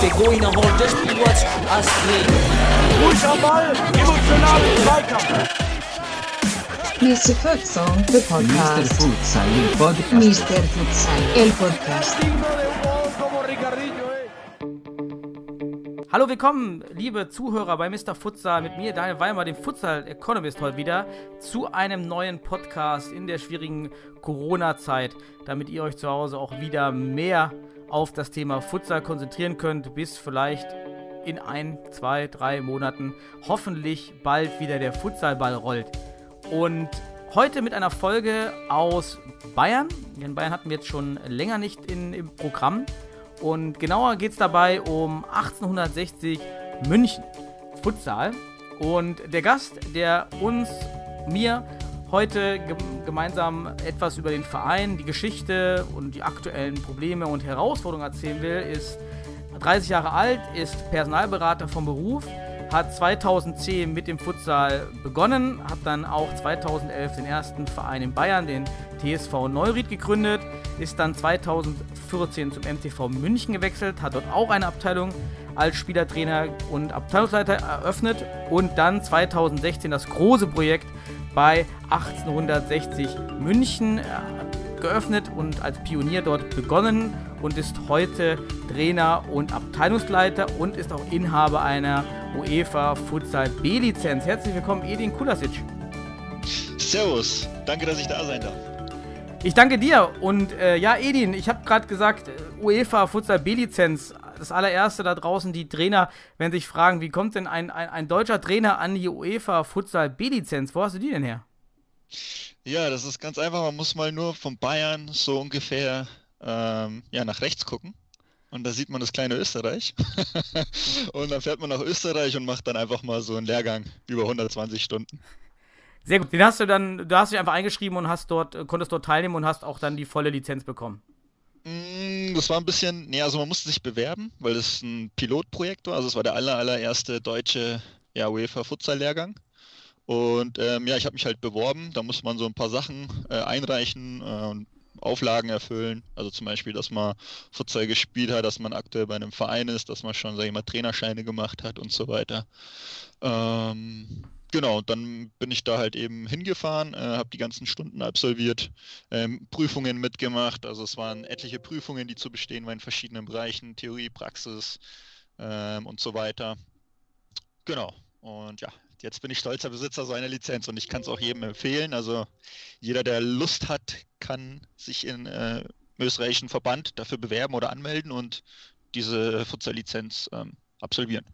They go in a hole, just be watch us play. Ruhig am Ball, emotional Zweikampf. Mr. Futsal, the Mr. podcast. Futsal, il podcast. Mr. Futsal, el podcast. Hallo, willkommen, liebe Zuhörer bei Mr. Futsal mit mir, Daniel Weimar, dem Futsal Economist, heute wieder zu einem neuen Podcast in der schwierigen Corona-Zeit, damit ihr euch zu Hause auch wieder mehr auf das Thema Futsal konzentrieren könnt, bis vielleicht in ein, zwei, drei Monaten hoffentlich bald wieder der Futsalball rollt. Und heute mit einer Folge aus Bayern. In Bayern hatten wir jetzt schon länger nicht in, im Programm. Und genauer geht es dabei um 1860 München Futsal. Und der Gast, der uns, mir heute gem gemeinsam etwas über den Verein, die Geschichte und die aktuellen Probleme und Herausforderungen erzählen will, ist 30 Jahre alt, ist Personalberater vom Beruf, hat 2010 mit dem Futsal begonnen, hat dann auch 2011 den ersten Verein in Bayern, den TSV Neuried, gegründet, ist dann 2014 zum MTV München gewechselt, hat dort auch eine Abteilung als Spielertrainer und Abteilungsleiter eröffnet und dann 2016 das große Projekt bei 1860 München äh, geöffnet und als Pionier dort begonnen und ist heute Trainer und Abteilungsleiter und ist auch Inhaber einer UEFA Futsal B-Lizenz. Herzlich willkommen, Edin Kulasic. Servus, danke, dass ich da sein darf. Ich danke dir und äh, ja, Edin, ich habe gerade gesagt, UEFA Futsal B-Lizenz. Das allererste da draußen, die Trainer, wenn sich fragen, wie kommt denn ein, ein, ein deutscher Trainer an die UEFA Futsal B-Lizenz? Wo hast du die denn her? Ja, das ist ganz einfach. Man muss mal nur von Bayern so ungefähr ähm, ja, nach rechts gucken. Und da sieht man das kleine Österreich. und dann fährt man nach Österreich und macht dann einfach mal so einen Lehrgang über 120 Stunden. Sehr gut. Den hast du dann, du hast dich einfach eingeschrieben und hast dort, konntest dort teilnehmen und hast auch dann die volle Lizenz bekommen. Mm, Das war ein bisschen, nee, also man musste sich bewerben, weil das ein Pilotprojekt war. Also es war der aller, allererste deutsche ja, UEFA Futsal-Lehrgang. Und ähm, ja, ich habe mich halt beworben. Da muss man so ein paar Sachen äh, einreichen und Auflagen erfüllen. Also zum Beispiel, dass man Futsal gespielt hat, dass man aktuell bei einem Verein ist, dass man schon, sag ich mal, Trainerscheine gemacht hat und so weiter. Ähm, genau, dann bin ich da halt eben hingefahren, äh, habe die ganzen Stunden absolviert, ähm, Prüfungen mitgemacht. Also es waren etliche Prüfungen, die zu bestehen waren in verschiedenen Bereichen, Theorie, Praxis ähm, und so weiter. Genau. Und ja, jetzt bin ich stolzer Besitzer so einer Lizenz und ich kann es auch jedem empfehlen. Also jeder, der Lust hat, kann sich in äh, im österreichischen Verband dafür bewerben oder anmelden und diese Futsal-Lizenz ähm, absolvieren.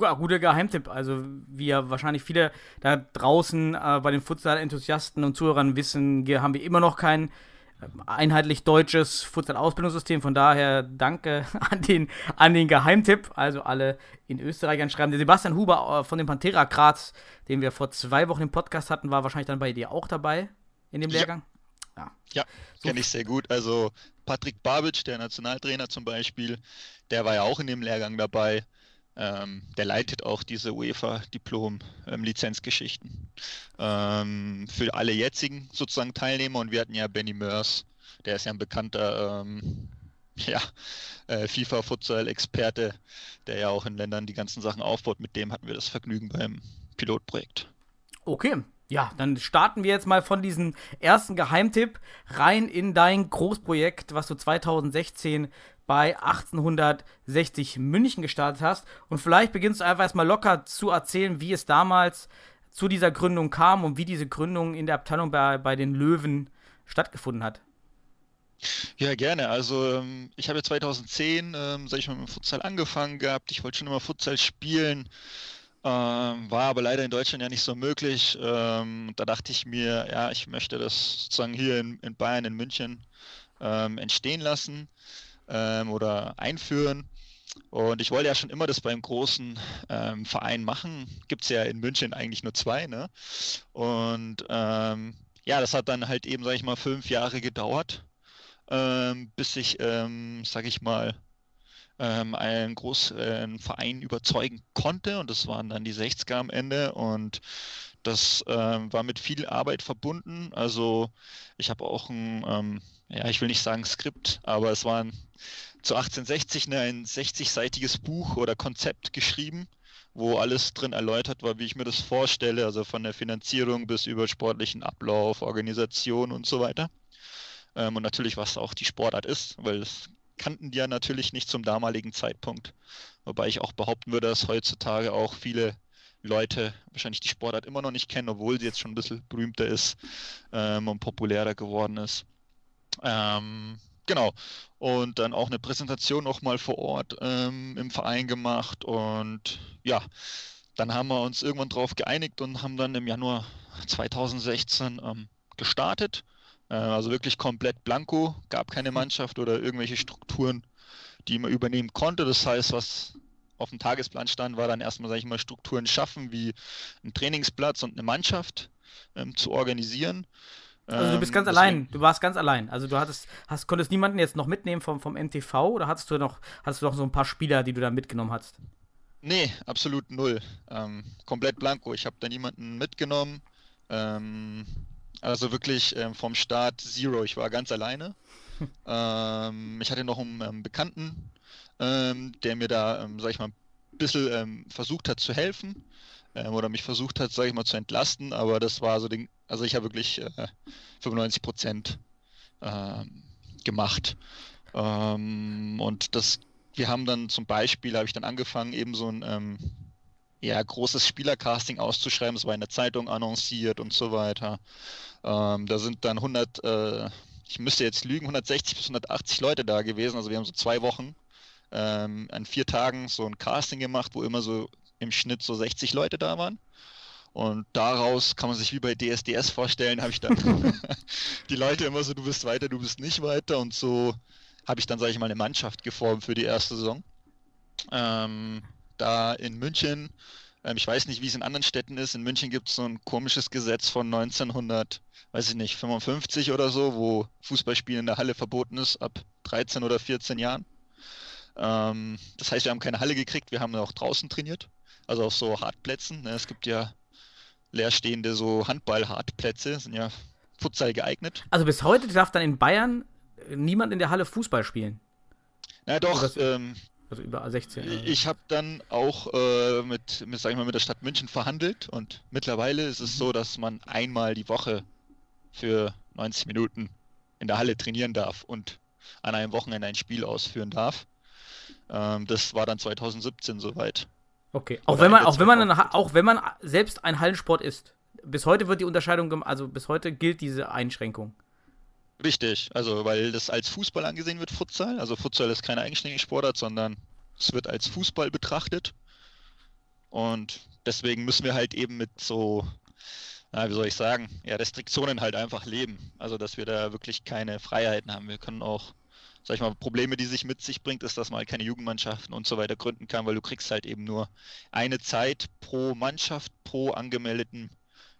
Ja, guter Geheimtipp. Also, wie ja wahrscheinlich viele da draußen äh, bei den Futsal-Enthusiasten und Zuhörern wissen, haben wir immer noch kein äh, einheitlich deutsches Futsal-Ausbildungssystem. Von daher danke an den, an den Geheimtipp. Also alle in Österreich anschreiben. Der Sebastian Huber äh, von dem Pantera Graz, den wir vor zwei Wochen im Podcast hatten, war wahrscheinlich dann bei dir auch dabei in dem Ja. Lehrgang. Ja. Ja, So kenne ich sehr gut. Also Patrick Babic, der Nationaltrainer zum Beispiel, der war ja auch in dem Lehrgang dabei. Ähm, der leitet auch diese UEFA-Diplom-Lizenzgeschichten ähm, für alle jetzigen sozusagen Teilnehmer. Und wir hatten ja Benny Mörs, der ist ja ein bekannter ähm, ja, äh, FIFA-Futsal-Experte, der ja auch in Ländern die ganzen Sachen aufbaut. Mit dem hatten wir das Vergnügen beim Pilotprojekt. Okay. Ja, dann starten wir jetzt mal von diesem ersten Geheimtipp rein in dein Großprojekt, was du 2016 bei 1860 München gestartet hast. Und vielleicht beginnst du einfach erstmal locker zu erzählen, wie es damals zu dieser Gründung kam und wie diese Gründung in der Abteilung bei, bei den Löwen stattgefunden hat. Ja, gerne. Also ähm, ich habe ja 2010, ähm, sag ich mal, mit Futsal angefangen gehabt. Ich wollte schon immer Futsal spielen, ähm, war aber leider in Deutschland ja nicht so möglich. Ähm, da dachte ich mir, ja, ich möchte das sozusagen hier in, in Bayern, in München ähm, entstehen lassen ähm, oder einführen. Und ich wollte ja schon immer das beim großen ähm, Verein machen. Gibt es ja in München eigentlich nur zwei, ne? Und ähm, ja, das hat dann halt eben, sag ich mal, fünf Jahre gedauert ähm, bis ich, ähm, sag ich mal, ähm, einen großen Verein überzeugen konnte. Und das waren dann die 60er am Ende. Und Das ähm, war mit viel Arbeit verbunden. Also ich habe auch ein, ähm, ja, ich will nicht sagen Skript, aber es war ein, zu 1860 ne, ein 60-seitiges Buch oder Konzept geschrieben, wo alles drin erläutert war, wie ich mir das vorstelle, also von der Finanzierung bis über sportlichen Ablauf, Organisation und so weiter. Ähm, und natürlich, was auch die Sportart ist, weil das kannten die ja natürlich nicht zum damaligen Zeitpunkt. Wobei ich auch behaupten würde, dass heutzutage auch viele Leute wahrscheinlich die Sportart immer noch nicht kennen, obwohl sie jetzt schon ein bisschen berühmter ist ähm, und populärer geworden ist. Ähm, genau. Und dann auch eine Präsentation nochmal vor Ort ähm, im Verein gemacht. Und ja, dann haben wir uns irgendwann drauf geeinigt und haben dann im Januar 2016 ähm, gestartet. Äh, also wirklich komplett blanko, gab keine Mannschaft oder irgendwelche Strukturen, die man übernehmen konnte. Das heißt, was auf dem Tagesplan stand, war dann erstmal, sage ich mal, Strukturen schaffen, wie einen Trainingsplatz und eine Mannschaft ähm, zu organisieren. Also du bist ganz ähm, allein, du warst ganz allein. Also du hattest, hast, konntest niemanden jetzt noch mitnehmen vom, vom MTV oder hattest du noch, hattest du noch so ein paar Spieler, die du da mitgenommen hast? Nee, absolut null. Ähm, komplett blanko. Ich habe da niemanden mitgenommen. Ähm, also wirklich ähm, vom Start Zero. Ich war ganz alleine. ähm, ich hatte noch einen ähm, Bekannten, ähm, der mir da, ähm, sag ich mal, ein bisschen ähm, versucht hat zu helfen ähm, oder mich versucht hat, sag ich mal, zu entlasten, aber das war so den, also ich habe wirklich äh, 95 Prozent ähm, gemacht. Ähm, und das, wir haben dann zum Beispiel, habe ich dann angefangen, eben so ein ähm, ja, großes Spielercasting auszuschreiben. Es war in der Zeitung annonciert und so weiter. Ähm, da sind dann 100, äh, ich müsste jetzt lügen, 160 bis 180 Leute da gewesen. Also wir haben so zwei Wochen ähm, an vier Tagen so ein Casting gemacht, wo immer so im Schnitt so 60 Leute da waren. Und daraus kann man sich wie bei DSDS vorstellen, habe ich dann die Leute immer so, du bist weiter, du bist nicht weiter. Und so habe ich dann, sage ich mal, eine Mannschaft geformt für die erste Saison. Ähm, da in München, ähm, ich weiß nicht, wie es in anderen Städten ist, in München gibt es so ein komisches Gesetz von 1900, weiß ich nicht, 55 oder so, wo Fußballspielen in der Halle verboten ist, ab 13 oder 14 Jahren. Ähm, das heißt, wir haben keine Halle gekriegt, wir haben auch draußen trainiert, also auf so Hartplätzen. Ne? Es gibt ja leerstehende so Handball-Hartplätze, sind ja Futsal geeignet. Also bis heute darf dann in Bayern niemand in der Halle Fußball spielen. Na doch, das- ähm, Also über 16. oder? ich habe dann auch äh, mit, mit, sag ich mal, mit der Stadt München verhandelt und mittlerweile ist es so, dass man einmal die Woche für 90 Minuten in der Halle trainieren darf und an einem Wochenende ein Spiel ausführen darf. Ähm, das war dann 2017 soweit. Okay. Auch Oder wenn man, auch wenn man, Ha- auch wenn man selbst ein Hallensport ist. Bis heute wird die Unterscheidung gemacht, also bis heute gilt diese Einschränkung. Richtig, also weil das als Fußball angesehen wird, Futsal. Also Futsal ist keine eigenständige Sportart, sondern es wird als Fußball betrachtet. Und deswegen müssen wir halt eben mit so, na, wie soll ich sagen, ja, Restriktionen halt einfach leben. Also dass wir da wirklich keine Freiheiten haben. Wir können auch, sag ich mal, Probleme, die sich mit sich bringt, ist, dass man halt keine Jugendmannschaften und so weiter gründen kann, weil du kriegst halt eben nur eine Zeit pro Mannschaft, pro angemeldeten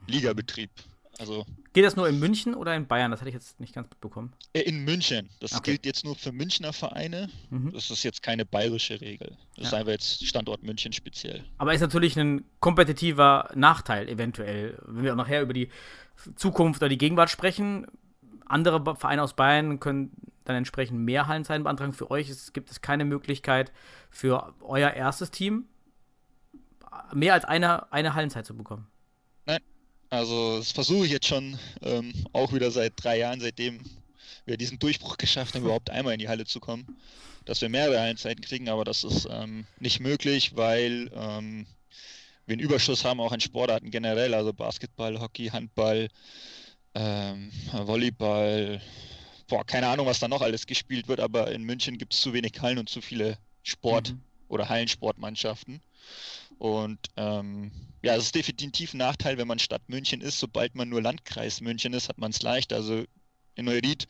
Ligabetrieb. Also Geht das nur in München oder in Bayern? Das hatte ich jetzt nicht ganz mitbekommen. Äh, In München. Das Okay. gilt jetzt nur für Münchner Vereine. Mhm. Das ist jetzt keine bayerische Regel. Das ist Ja. einfach jetzt Standort München speziell. Aber ist natürlich ein kompetitiver Nachteil eventuell, wenn wir auch nachher über die Zukunft oder die Gegenwart sprechen. Andere Vereine aus Bayern können dann entsprechend mehr Hallenzeiten beantragen. Für euch ist, gibt es keine Möglichkeit für euer erstes Team mehr als eine, eine Hallenzeit zu bekommen. Also das versuche ich jetzt schon ähm, auch wieder seit drei Jahren, seitdem wir diesen Durchbruch geschafft haben, überhaupt einmal in die Halle zu kommen, dass wir mehrere Hallenzeiten kriegen, aber das ist ähm, nicht möglich, weil ähm, wir einen Überschuss haben auch an Sportarten generell, also Basketball, Hockey, Handball, ähm, Volleyball, boah, keine Ahnung, was da noch alles gespielt wird, aber in München gibt es zu wenig Hallen und zu viele Sport- Mhm. oder Hallensportmannschaften. Und ähm, ja, es ist definitiv ein Nachteil, wenn man Stadt München ist. Sobald man nur Landkreis München ist, hat man es leicht. Also in Neuried,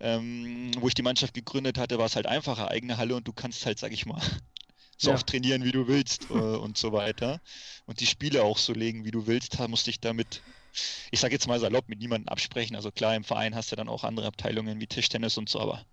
ähm, wo ich die Mannschaft gegründet hatte, war es halt einfacher, eigene Halle und du kannst halt, sag ich mal, so Ja. oft trainieren, wie du willst äh, und so weiter. Und die Spiele auch so legen, wie du willst. Da musste ich damit, ich sag jetzt mal salopp, mit niemandem absprechen. Also klar, im Verein hast du dann auch andere Abteilungen wie Tischtennis und so, aber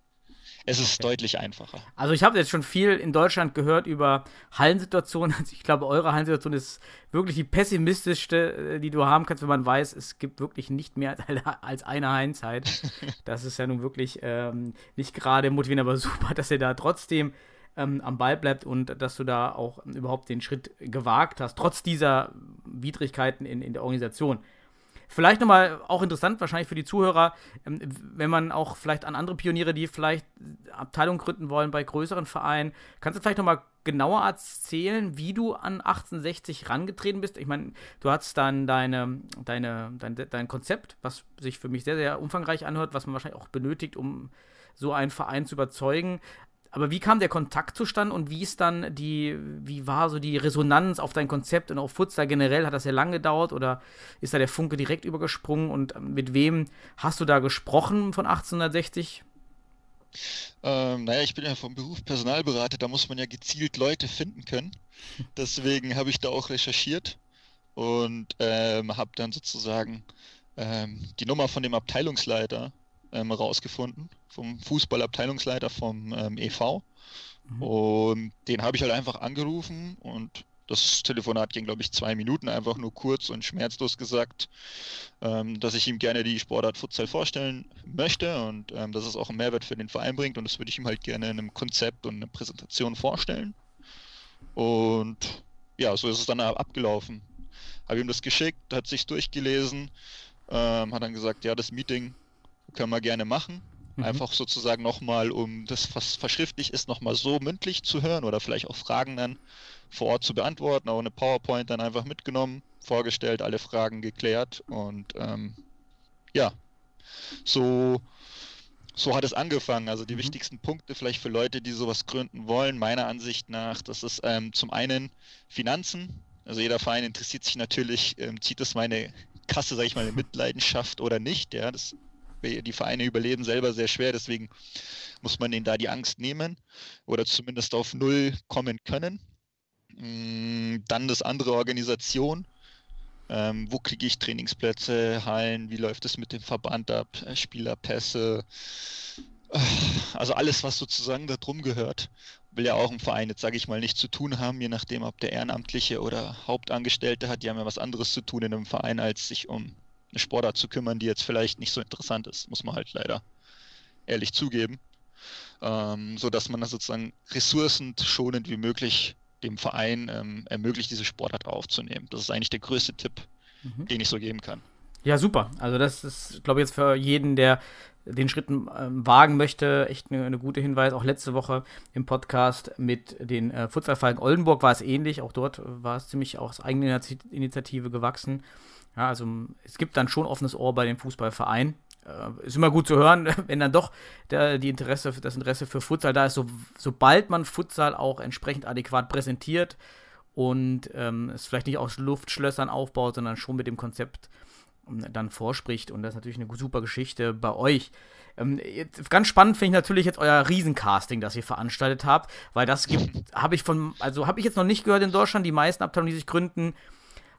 Es ist okay. deutlich einfacher. Also ich habe jetzt schon viel in Deutschland gehört über Hallensituationen. Also ich glaube, eure Hallensituation ist wirklich die pessimistischste, äh, die du haben kannst, wenn man weiß, es gibt wirklich nicht mehr als eine Hallenzeit. Das ist ja nun wirklich ähm, nicht gerade motivierend, aber super, dass ihr da trotzdem ähm, am Ball bleibt und dass du da auch überhaupt den Schritt gewagt hast, trotz dieser Widrigkeiten in, in der Organisation. Vielleicht nochmal auch interessant wahrscheinlich für die Zuhörer, ähm, wenn man auch vielleicht an andere Pioniere, die vielleicht Abteilungen gründen wollen bei größeren Vereinen, kannst du vielleicht nochmal genauer erzählen, wie du an 1860 rangetreten bist? Ich meine, du hast dann deine, deine, dein, dein Konzept, was sich für mich sehr, sehr umfangreich anhört, was man wahrscheinlich auch benötigt, um so einen Verein zu überzeugen. Aber wie kam der Kontakt zustande und wie ist dann die, wie war so die Resonanz auf dein Konzept und auf Futsal generell? Hat das sehr lange gedauert oder ist da der Funke direkt übergesprungen und ähm, mit wem hast du da gesprochen von 1860? Ähm, naja, ich bin ja vom Beruf Personalberater, da muss man ja gezielt Leute finden können. Deswegen habe ich da auch recherchiert und ähm, habe dann sozusagen ähm, die Nummer von dem Abteilungsleiter ähm, rausgefunden, vom Fußballabteilungsleiter vom ähm, EV. Mhm. Und den habe ich halt einfach angerufen und das Telefonat ging, glaube ich, zwei Minuten, einfach nur kurz und schmerzlos gesagt, ähm, dass ich ihm gerne die Sportart Futsal vorstellen möchte und ähm, dass es auch einen Mehrwert für den Verein bringt und das würde ich ihm halt gerne in einem Konzept und einer Präsentation vorstellen. Und ja, so ist es dann abgelaufen. Habe ihm das geschickt, hat sich durchgelesen, ähm, hat dann gesagt, ja, das Meeting können wir gerne machen. Mhm. Einfach sozusagen nochmal, um das, was verschriftlich ist, nochmal so mündlich zu hören oder vielleicht auch Fragen dann vor Ort zu beantworten. Auch eine PowerPoint dann einfach mitgenommen, vorgestellt, alle Fragen geklärt und ähm, ja, so, so hat es angefangen. Also die mhm. wichtigsten Punkte vielleicht für Leute, die sowas gründen wollen, meiner Ansicht nach, das ist ähm, zum einen Finanzen. Also jeder Verein interessiert sich natürlich, ähm, zieht es meine Kasse, sage ich mal, eine Mitleidenschaft oder nicht. Ja, das die Vereine überleben selber sehr schwer, deswegen muss man ihnen da die Angst nehmen oder zumindest auf Null kommen können. Mm, dann das andere Organisation. Ähm, wo kriege ich Trainingsplätze, Hallen, wie läuft es mit dem Verband ab, äh, Spielerpässe, also alles, was sozusagen da drum gehört, will ja auch ein Verein jetzt, sage ich mal, nicht zu tun haben, je nachdem, ob der Ehrenamtliche oder Hauptangestellte hat, die haben ja was anderes zu tun in einem Verein, als sich um eine Sportart zu kümmern, die jetzt vielleicht nicht so interessant ist, muss man halt leider ehrlich zugeben. Ähm, so dass man das sozusagen ressourcenschonend wie möglich dem Verein ähm, ermöglicht, diese Sportart aufzunehmen. Das ist eigentlich der größte Tipp, mhm. den ich so geben kann. Ja, super. Also das ist, glaube ich, jetzt für jeden, der den Schritt ähm, wagen möchte, echt eine, eine, gute Hinweis. Auch letzte Woche im Podcast mit den äh, Futsalfalken Oldenburg war es ähnlich. Auch dort war es ziemlich aus eigener Initiative gewachsen. Ja, also es gibt dann schon offenes Ohr bei dem Fußballverein. Äh, ist immer gut zu hören, wenn dann doch der, die Interesse, das Interesse für Futsal da ist, so, sobald man Futsal auch entsprechend adäquat präsentiert und ähm, es vielleicht nicht aus Luftschlössern aufbaut, sondern schon mit dem Konzept ähm, dann vorspricht. Und das ist natürlich eine super Geschichte bei euch. Ähm, jetzt, ganz spannend finde ich natürlich jetzt euer Riesencasting, das ihr veranstaltet habt, weil das gibt, habe ich von, also habe ich jetzt noch nicht gehört in Deutschland. Die meisten Abteilungen, die sich gründen,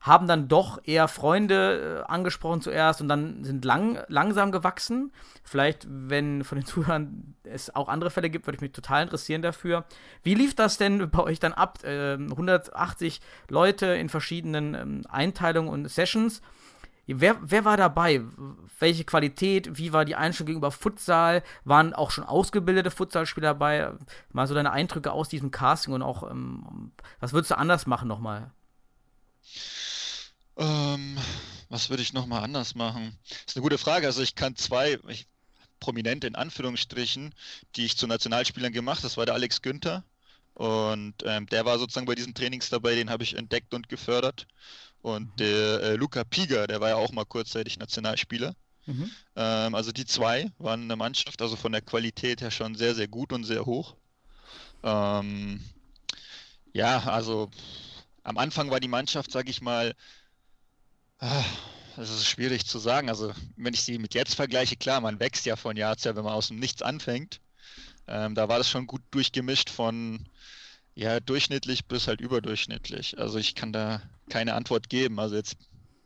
haben dann doch eher Freunde äh, angesprochen zuerst und dann sind lang, langsam gewachsen. Vielleicht, wenn von den Zuhörern es auch andere Fälle gibt, würde ich mich total interessieren dafür. Wie lief das denn bei euch dann ab? Äh, 180 Leute in verschiedenen ähm, Einteilungen und Sessions. Wer, wer war dabei? Welche Qualität? Wie war die Einstellung gegenüber Futsal? Waren auch schon ausgebildete Futsalspieler dabei? Mal so deine Eindrücke aus diesem Casting und auch, ähm, was würdest du anders machen nochmal? Ähm, was würde ich nochmal anders machen? Das ist eine gute Frage. Also ich kann zwei ich, prominente in Anführungsstrichen, die ich zu Nationalspielern gemacht. Das war der Alex Günther. Und ähm, der war sozusagen bei diesen Trainings dabei, den habe ich entdeckt und gefördert. Und mhm. der äh, Luca Piger, der war ja auch mal kurzzeitig Nationalspieler. Mhm. Ähm, also die zwei waren eine Mannschaft, also von der Qualität her schon sehr, sehr gut und sehr hoch. Ähm, ja, also am Anfang war die Mannschaft, sage ich mal, das ist schwierig zu sagen. Also, wenn ich sie mit jetzt vergleiche, klar, man wächst ja von Jahr zu Jahr, wenn man aus dem Nichts anfängt. Ähm, da war das schon gut durchgemischt von ja, durchschnittlich bis halt überdurchschnittlich. Also ich kann da keine Antwort geben. Also jetzt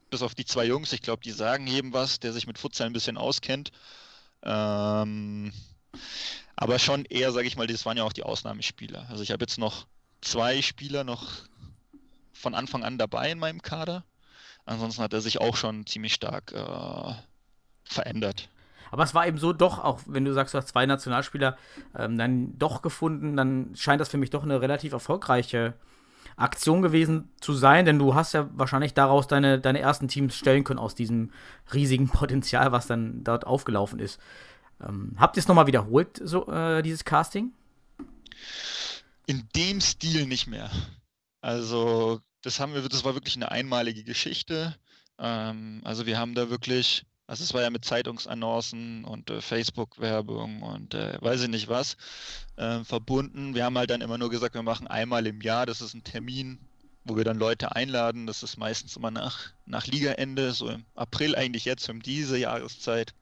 bis auf die zwei Jungs, ich glaube, die sagen jedem was, der sich mit Futsal ein bisschen auskennt. Ähm, Aber schon eher, sage ich mal, das waren ja auch die Ausnahmespieler. Also ich habe jetzt noch zwei Spieler noch von Anfang an dabei in meinem Kader. Ansonsten hat er sich auch schon ziemlich stark äh, verändert. Aber es war eben so doch, auch wenn du sagst, du hast zwei Nationalspieler ähm, dann doch gefunden, dann scheint das für mich doch eine relativ erfolgreiche Aktion gewesen zu sein, denn du hast ja wahrscheinlich daraus deine, deine ersten Teams stellen können aus diesem riesigen Potenzial, was dann dort aufgelaufen ist. Ähm, habt ihr es nochmal wiederholt, so, äh, dieses Casting? In dem Stil nicht mehr. Also, das haben wir, das war wirklich eine einmalige Geschichte. Ähm, also wir haben da wirklich also es war ja mit Zeitungsannoncen und äh, Facebook-Werbung und äh, weiß ich nicht was äh, verbunden. Wir haben halt dann immer nur gesagt, wir machen einmal im Jahr. Das ist ein Termin, wo wir dann Leute einladen. Das ist meistens immer nach, nach Ligaende, so im April eigentlich jetzt, um diese Jahreszeit.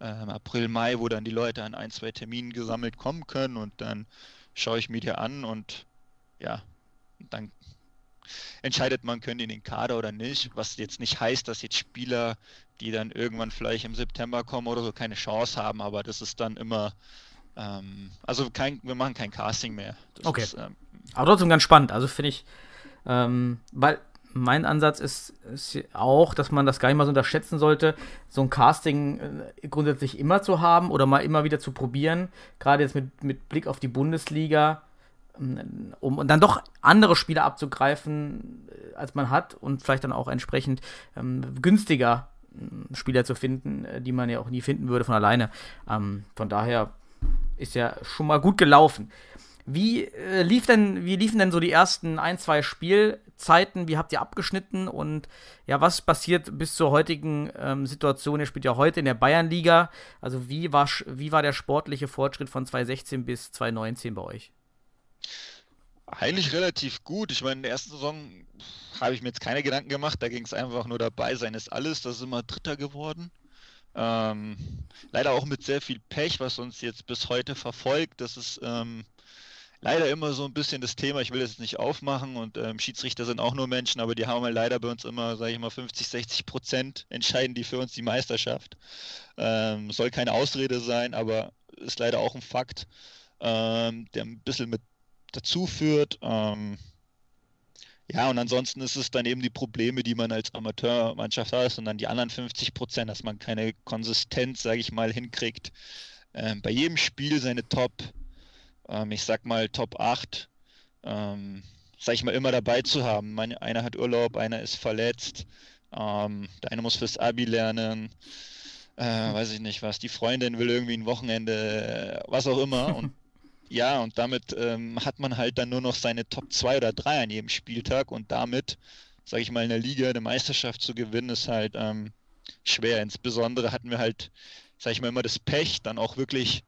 Ähm, April, Mai, wo dann die Leute an ein, zwei Terminen gesammelt kommen können und dann schaue ich mir die an und ja, dann entscheidet man, können die in den Kader oder nicht, was jetzt nicht heißt, dass jetzt Spieler, die dann irgendwann vielleicht im September kommen oder so, keine Chance haben, aber das ist dann immer, ähm, also kein, wir machen kein Casting mehr. Das okay. Ist, ähm, aber trotzdem ganz spannend, also finde ich, ähm, weil mein Ansatz ist, ist, auch, dass man das gar nicht mal so unterschätzen sollte, so ein Casting äh, grundsätzlich immer zu haben oder mal immer wieder zu probieren. Gerade jetzt mit, mit Blick auf die Bundesliga um dann doch andere Spieler abzugreifen, äh, als man hat und vielleicht dann auch entsprechend ähm, günstiger äh, Spieler zu finden, äh, die man ja auch nie finden würde von alleine. Ähm, von daher ist ja schon mal gut gelaufen. Wie, äh, lief denn, wie liefen denn so die ersten ein, zwei Spielzeiten? Wie habt ihr abgeschnitten? Und ja, was passiert bis zur heutigen ähm, Situation? Ihr spielt ja heute in der Bayernliga. Also wie war, wie war der sportliche Fortschritt von 2016 bis 2019 bei euch? Eigentlich relativ gut. Ich meine, in der ersten Saison habe ich mir jetzt keine Gedanken gemacht. Da ging es einfach nur dabei sein ist alles. Da sind wir Dritter geworden. Ähm, leider auch mit sehr viel Pech, was uns jetzt bis heute verfolgt. Das ist ähm, leider immer so ein bisschen das Thema. Ich will das jetzt nicht aufmachen und ähm, Schiedsrichter sind auch nur Menschen, aber die haben halt leider bei uns immer, sage ich mal, 50, 60 Prozent entscheiden die für uns die Meisterschaft. Ähm, soll keine Ausrede sein, aber ist leider auch ein Fakt, ähm, der ein bisschen mit dazu führt. Ähm, ja, und ansonsten ist es dann eben die Probleme, die man als Amateurmannschaft hat, und dann die anderen 50 Prozent, dass man keine Konsistenz, sage ich mal, hinkriegt. Ähm, bei jedem Spiel seine Top, ähm, ich sag mal Top 8, ähm, sag ich mal, immer dabei zu haben. Meine, einer hat Urlaub, einer ist verletzt, ähm, der eine muss fürs Abi lernen, äh, weiß ich nicht was, die Freundin will irgendwie ein Wochenende, was auch immer. Und ja, und damit ähm, hat man halt dann nur noch seine Top 2 oder 3 an jedem Spieltag und damit, sage ich mal, in der Liga eine Meisterschaft zu gewinnen, ist halt ähm, schwer. Insbesondere hatten wir halt, sage ich mal, immer das Pech, dann auch wirklich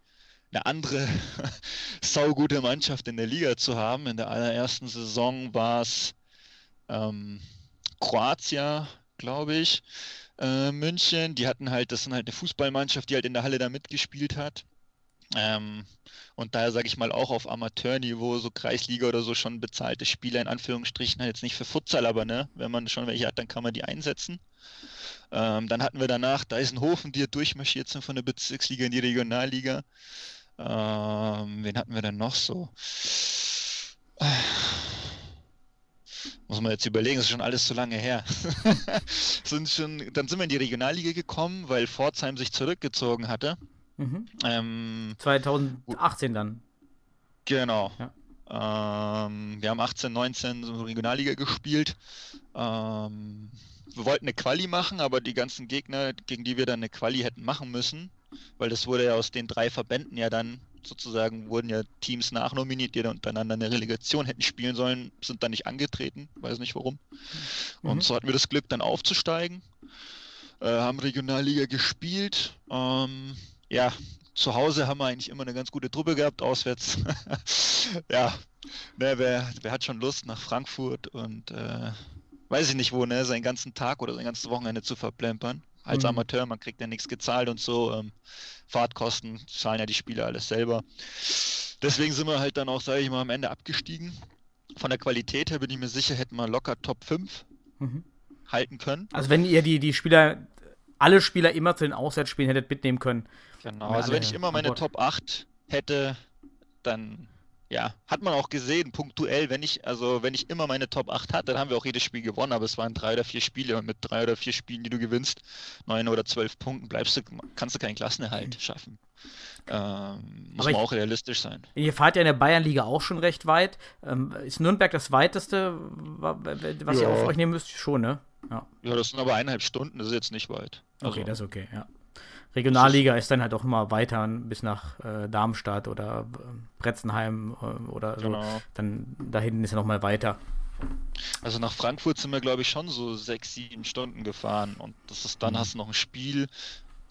eine andere saugute Mannschaft in der Liga zu haben. In der allerersten Saison war es ähm, Kroatia, glaube ich, äh, München. Die hatten halt, das sind halt eine Fußballmannschaft, die halt in der Halle da mitgespielt hat. Ähm, und daher sage ich mal auch auf Amateurniveau, so Kreisliga oder so schon bezahlte Spieler in Anführungsstrichen, halt jetzt nicht für Futsal, aber ne, wenn man schon welche hat, dann kann man die einsetzen. Ähm, dann hatten wir danach Deisenhofen, die durchmarschiert sind von der Bezirksliga in die Regionalliga. Ähm, wen hatten wir dann noch so? Muss man jetzt überlegen, ist schon alles zu lange her. sind schon, dann sind wir in die Regionalliga gekommen, weil Pforzheim sich zurückgezogen hatte. Mhm. Ähm, 2018 dann. Genau. Ja. Ähm, wir haben 18, 19 so Regionalliga gespielt. Ähm, wir wollten eine Quali machen, aber die ganzen Gegner, gegen die wir dann eine Quali hätten machen müssen, weil das wurde ja aus den drei Verbänden ja dann sozusagen wurden ja Teams nachnominiert, die dann untereinander eine Relegation hätten spielen sollen, sind dann nicht angetreten, weiß nicht warum. Und mhm. so hatten wir das Glück, dann aufzusteigen, äh, haben Regionalliga gespielt. Ähm, ja, zu Hause haben wir eigentlich immer eine ganz gute Truppe gehabt, auswärts. ja, ne, wer, wer hat schon Lust nach Frankfurt und äh, weiß ich nicht wo, ne, seinen ganzen Tag oder sein ganzes Wochenende zu verplempern. Als mhm. Amateur, man kriegt ja nichts gezahlt und so. Ähm, Fahrtkosten zahlen ja die Spieler alles selber. Deswegen sind wir halt dann auch, sage ich mal, am Ende abgestiegen. Von der Qualität her bin ich mir sicher, hätten wir locker Top 5 mhm. halten können. Also wenn ihr die, die Spieler alle Spieler immer zu den Auswärtsspielen hättet mitnehmen können. Genau, also wenn ich immer meine Top 8 hätte, dann ja, hat man auch gesehen, punktuell, wenn ich, also wenn ich immer meine Top 8 hatte, dann haben wir auch jedes Spiel gewonnen, aber es waren drei oder vier Spiele und mit drei oder vier Spielen, die du gewinnst, neun oder zwölf Punkten, bleibst du, kannst du keinen Klassenerhalt mhm. schaffen. Ähm, muss aber man auch realistisch sein. Ihr fahrt ja in der Bayernliga auch schon recht weit. Ähm, ist Nürnberg das weiteste, was ja. ihr auf euch nehmen müsst? Schon, ne? Ja. ja, das sind aber eineinhalb Stunden, das ist jetzt nicht weit. Also, okay, das ist okay, ja. Regionalliga ist dann halt auch immer weiter bis nach äh, Darmstadt oder äh, Bretzenheim äh, oder so. Genau. Dann da hinten ist ja nochmal weiter. Also nach Frankfurt sind wir, glaube ich, schon so sechs, sieben Stunden gefahren und das ist dann mhm. hast du noch ein Spiel,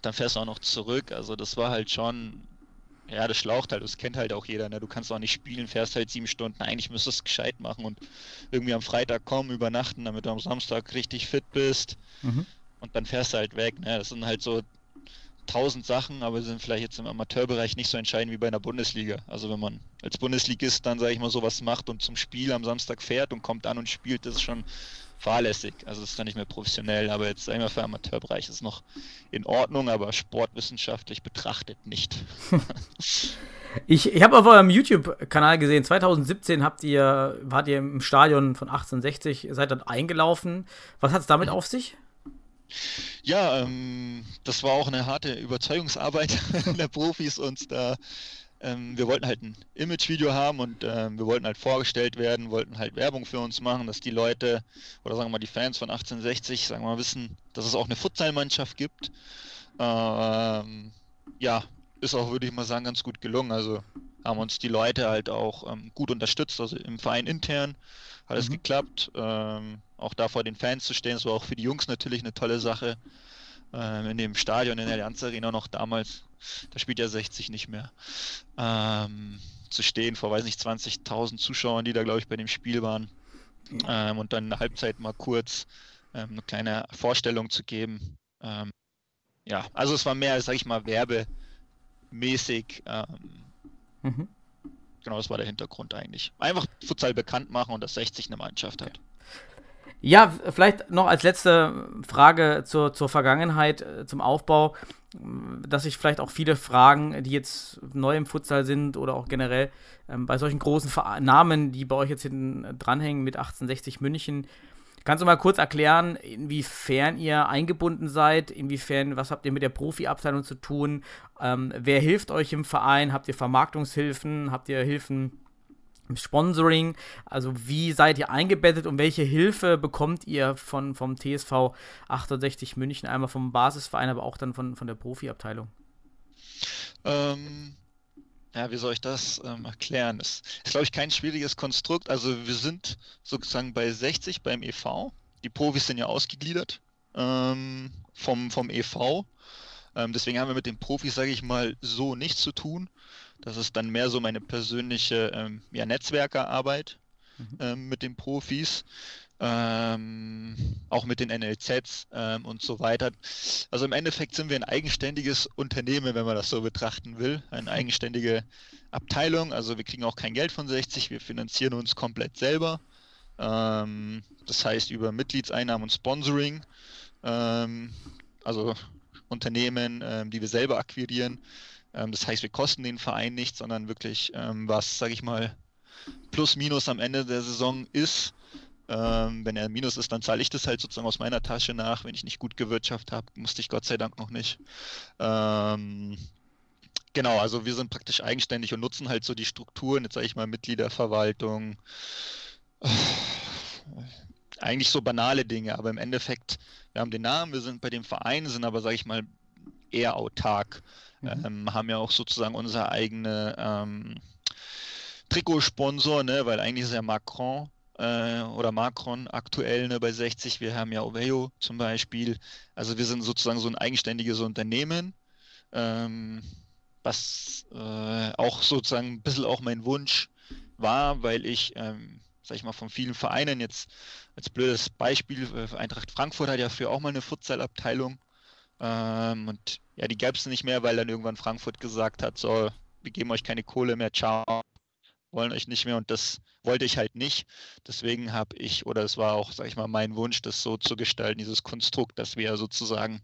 dann fährst du auch noch zurück. Also das war halt schon, ja, das schlaucht halt, das kennt halt auch jeder, ne? Du kannst auch nicht spielen, fährst halt sieben Stunden. Eigentlich müsstest du es gescheit machen und irgendwie am Freitag kommen, übernachten, damit du am Samstag richtig fit bist. Mhm. Und dann fährst du halt weg. Ne? Das sind halt so tausend Sachen, aber sind vielleicht jetzt im Amateurbereich nicht so entscheidend wie bei einer Bundesliga. Also wenn man als Bundesligist dann, sage ich mal, sowas macht und zum Spiel am Samstag fährt und kommt an und spielt, das ist schon fahrlässig. Also das ist dann nicht mehr professionell, aber jetzt sag ich mal für Amateurbereich ist es noch in Ordnung, aber sportwissenschaftlich betrachtet nicht. ich ich habe auf eurem YouTube-Kanal gesehen, 2017 habt ihr, wart ihr im Stadion von 1860, seid dort eingelaufen. Was hat es damit mhm. auf sich? Ja, ähm, das war auch eine harte Überzeugungsarbeit der Profis und da ähm, wir wollten halt ein Image-Video haben und ähm, wir wollten halt vorgestellt werden, wollten halt Werbung für uns machen, dass die Leute oder sagen wir mal die Fans von 1860 sagen wir mal wissen, dass es auch eine Futsal-Mannschaft gibt. Ähm, ja, ist auch würde ich mal sagen ganz gut gelungen. Also haben uns die Leute halt auch ähm, gut unterstützt, also im Verein intern hat es mhm. geklappt. Ähm, auch da vor den Fans zu stehen, das war auch für die Jungs natürlich eine tolle Sache. Ähm, in dem Stadion in der Allianz Arena noch damals, da spielt ja 60 nicht mehr. Ähm, zu stehen vor, weiß nicht, 20.000 Zuschauern, die da, glaube ich, bei dem Spiel waren. Ähm, und dann in der Halbzeit mal kurz ähm, eine kleine Vorstellung zu geben. Ähm, ja, also es war mehr, sag ich mal, werbemäßig. Ähm, mhm. Genau, das war der Hintergrund eigentlich. Einfach Futsal bekannt machen und dass 60 eine Mannschaft hat. Ja, vielleicht noch als letzte Frage zur, zur Vergangenheit, äh, zum Aufbau, dass sich vielleicht auch viele fragen, die jetzt neu im Futsal sind oder auch generell ähm, bei solchen großen Namen, die bei euch jetzt hinten dranhängen mit 1860 München. Kannst du mal kurz erklären, inwiefern ihr eingebunden seid, inwiefern, was habt ihr mit der Profiabteilung zu tun? Ähm, wer hilft euch im Verein? Habt ihr Vermarktungshilfen? Habt ihr Hilfen Sponsoring, also wie seid ihr eingebettet und welche Hilfe bekommt ihr von, vom TSV 68 München, einmal vom Basisverein, aber auch dann von, von der Profiabteilung? Ähm, ja, wie soll ich das ähm, erklären? Das ist, glaube ich, kein schwieriges Konstrukt. Also wir sind sozusagen bei 60 beim EV. Die Profis sind ja ausgegliedert ähm, vom, vom EV. Ähm, deswegen haben wir mit den Profis, sage ich mal, so nichts zu tun. Das ist dann mehr so meine persönliche ähm, ja, Netzwerkerarbeit mhm. ähm, mit den Profis. Ähm, auch mit den NLZs ähm, und so weiter. Also im Endeffekt sind wir ein eigenständiges Unternehmen, wenn man das so betrachten will. Eine eigenständige Abteilung. Also wir kriegen auch kein Geld von 60, wir finanzieren uns komplett selber. Ähm, das heißt über Mitgliedseinnahmen und Sponsoring. Ähm, also Unternehmen, ähm, die wir selber akquirieren. Ähm, das heißt, wir kosten den Verein nicht, sondern wirklich, was, sage ich mal, plus minus am Ende der Saison ist. Ähm, wenn er Minus ist, dann zahle ich das halt sozusagen aus meiner Tasche nach. Wenn ich nicht gut gewirtschaftet habe, musste ich Gott sei Dank noch nicht. Ähm, genau, also wir sind praktisch eigenständig und nutzen halt so die Strukturen, jetzt sage ich mal Mitgliederverwaltung, eigentlich so banale Dinge, aber im Endeffekt, wir haben den Namen, wir sind bei dem Verein, sind aber, sage ich mal, eher autark. Mhm. Ähm, haben ja auch sozusagen unser eigene ähm, Trikotsponsor, ne, weil eigentlich ist ja Macron äh, oder Macron aktuell ne, bei 60. Wir haben ja Oveo zum Beispiel. Also wir sind sozusagen so ein eigenständiges Unternehmen, ähm, was äh, auch sozusagen ein bisschen auch mein Wunsch war, weil ich, ähm, sag ich mal, von vielen Vereinen jetzt als blödes Beispiel, äh, Eintracht Frankfurt hat ja früher auch mal eine Futsal-Abteilung ähm, und ja, die gab es nicht mehr, weil dann irgendwann Frankfurt gesagt hat, so, wir geben euch keine Kohle mehr, ciao, wollen euch nicht mehr und das wollte ich halt nicht. Deswegen habe ich, oder es war auch, sag ich mal, mein Wunsch, das so zu gestalten, dieses Konstrukt, dass wir sozusagen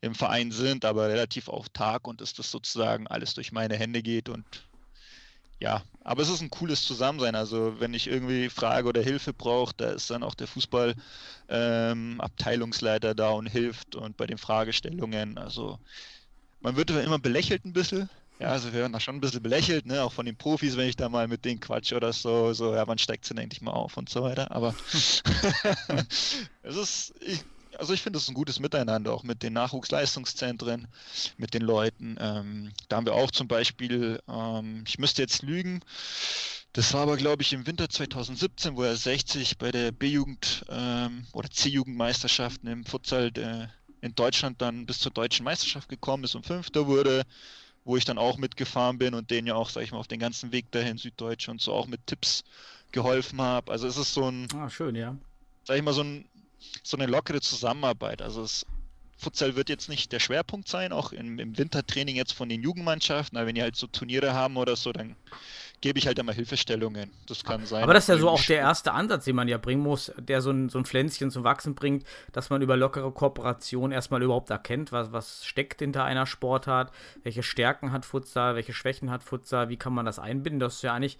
im Verein sind, aber relativ auch Tag und dass das sozusagen alles durch meine Hände geht und ja, aber es ist ein cooles Zusammensein. Also wenn ich irgendwie Frage oder Hilfe brauche, da ist dann auch der Fußball-Abteilungsleiter ähm, da und hilft und bei den Fragestellungen. Also man wird immer belächelt ein bisschen. Ja, also wir werden da schon ein bisschen belächelt, ne? auch von den Profis, wenn ich da mal mit denen quatsch oder so, so, ja, wann steigt sie denn endlich mal auf und so weiter. Aber es ist, ich, also ich finde es ein gutes Miteinander, auch mit den Nachwuchsleistungszentren, mit den Leuten. Ähm, da haben wir auch zum Beispiel, ähm, ich müsste jetzt lügen, das war aber, glaube ich, im Winter 2017, wo er 60 bei der B-Jugend ähm, oder C-Jugendmeisterschaften im Futsal äh, in Deutschland dann bis zur deutschen Meisterschaft gekommen ist und Fünfter wurde, wo ich dann auch mitgefahren bin und denen ja auch, sag ich mal, auf den ganzen Weg dahin, Süddeutsch und so auch mit Tipps geholfen habe. Also es ist so ein, ah, schön, ja. Sag ich mal, so ein so eine lockere Zusammenarbeit. Also es, Futsal wird jetzt nicht der Schwerpunkt sein, auch im, im Wintertraining jetzt von den Jugendmannschaften, aber wenn die halt so Turniere haben oder so, dann gebe ich halt immer Hilfestellungen. Das kann sein. Aber das ist ja so auch der erste Ansatz, den man ja bringen muss, der so ein, so ein Pflänzchen zum Wachsen bringt, dass man über lockere Kooperation erstmal überhaupt erkennt, was, was steckt hinter einer Sportart, welche Stärken hat Futsal, welche Schwächen hat Futsal, wie kann man das einbinden. Das ist ja eigentlich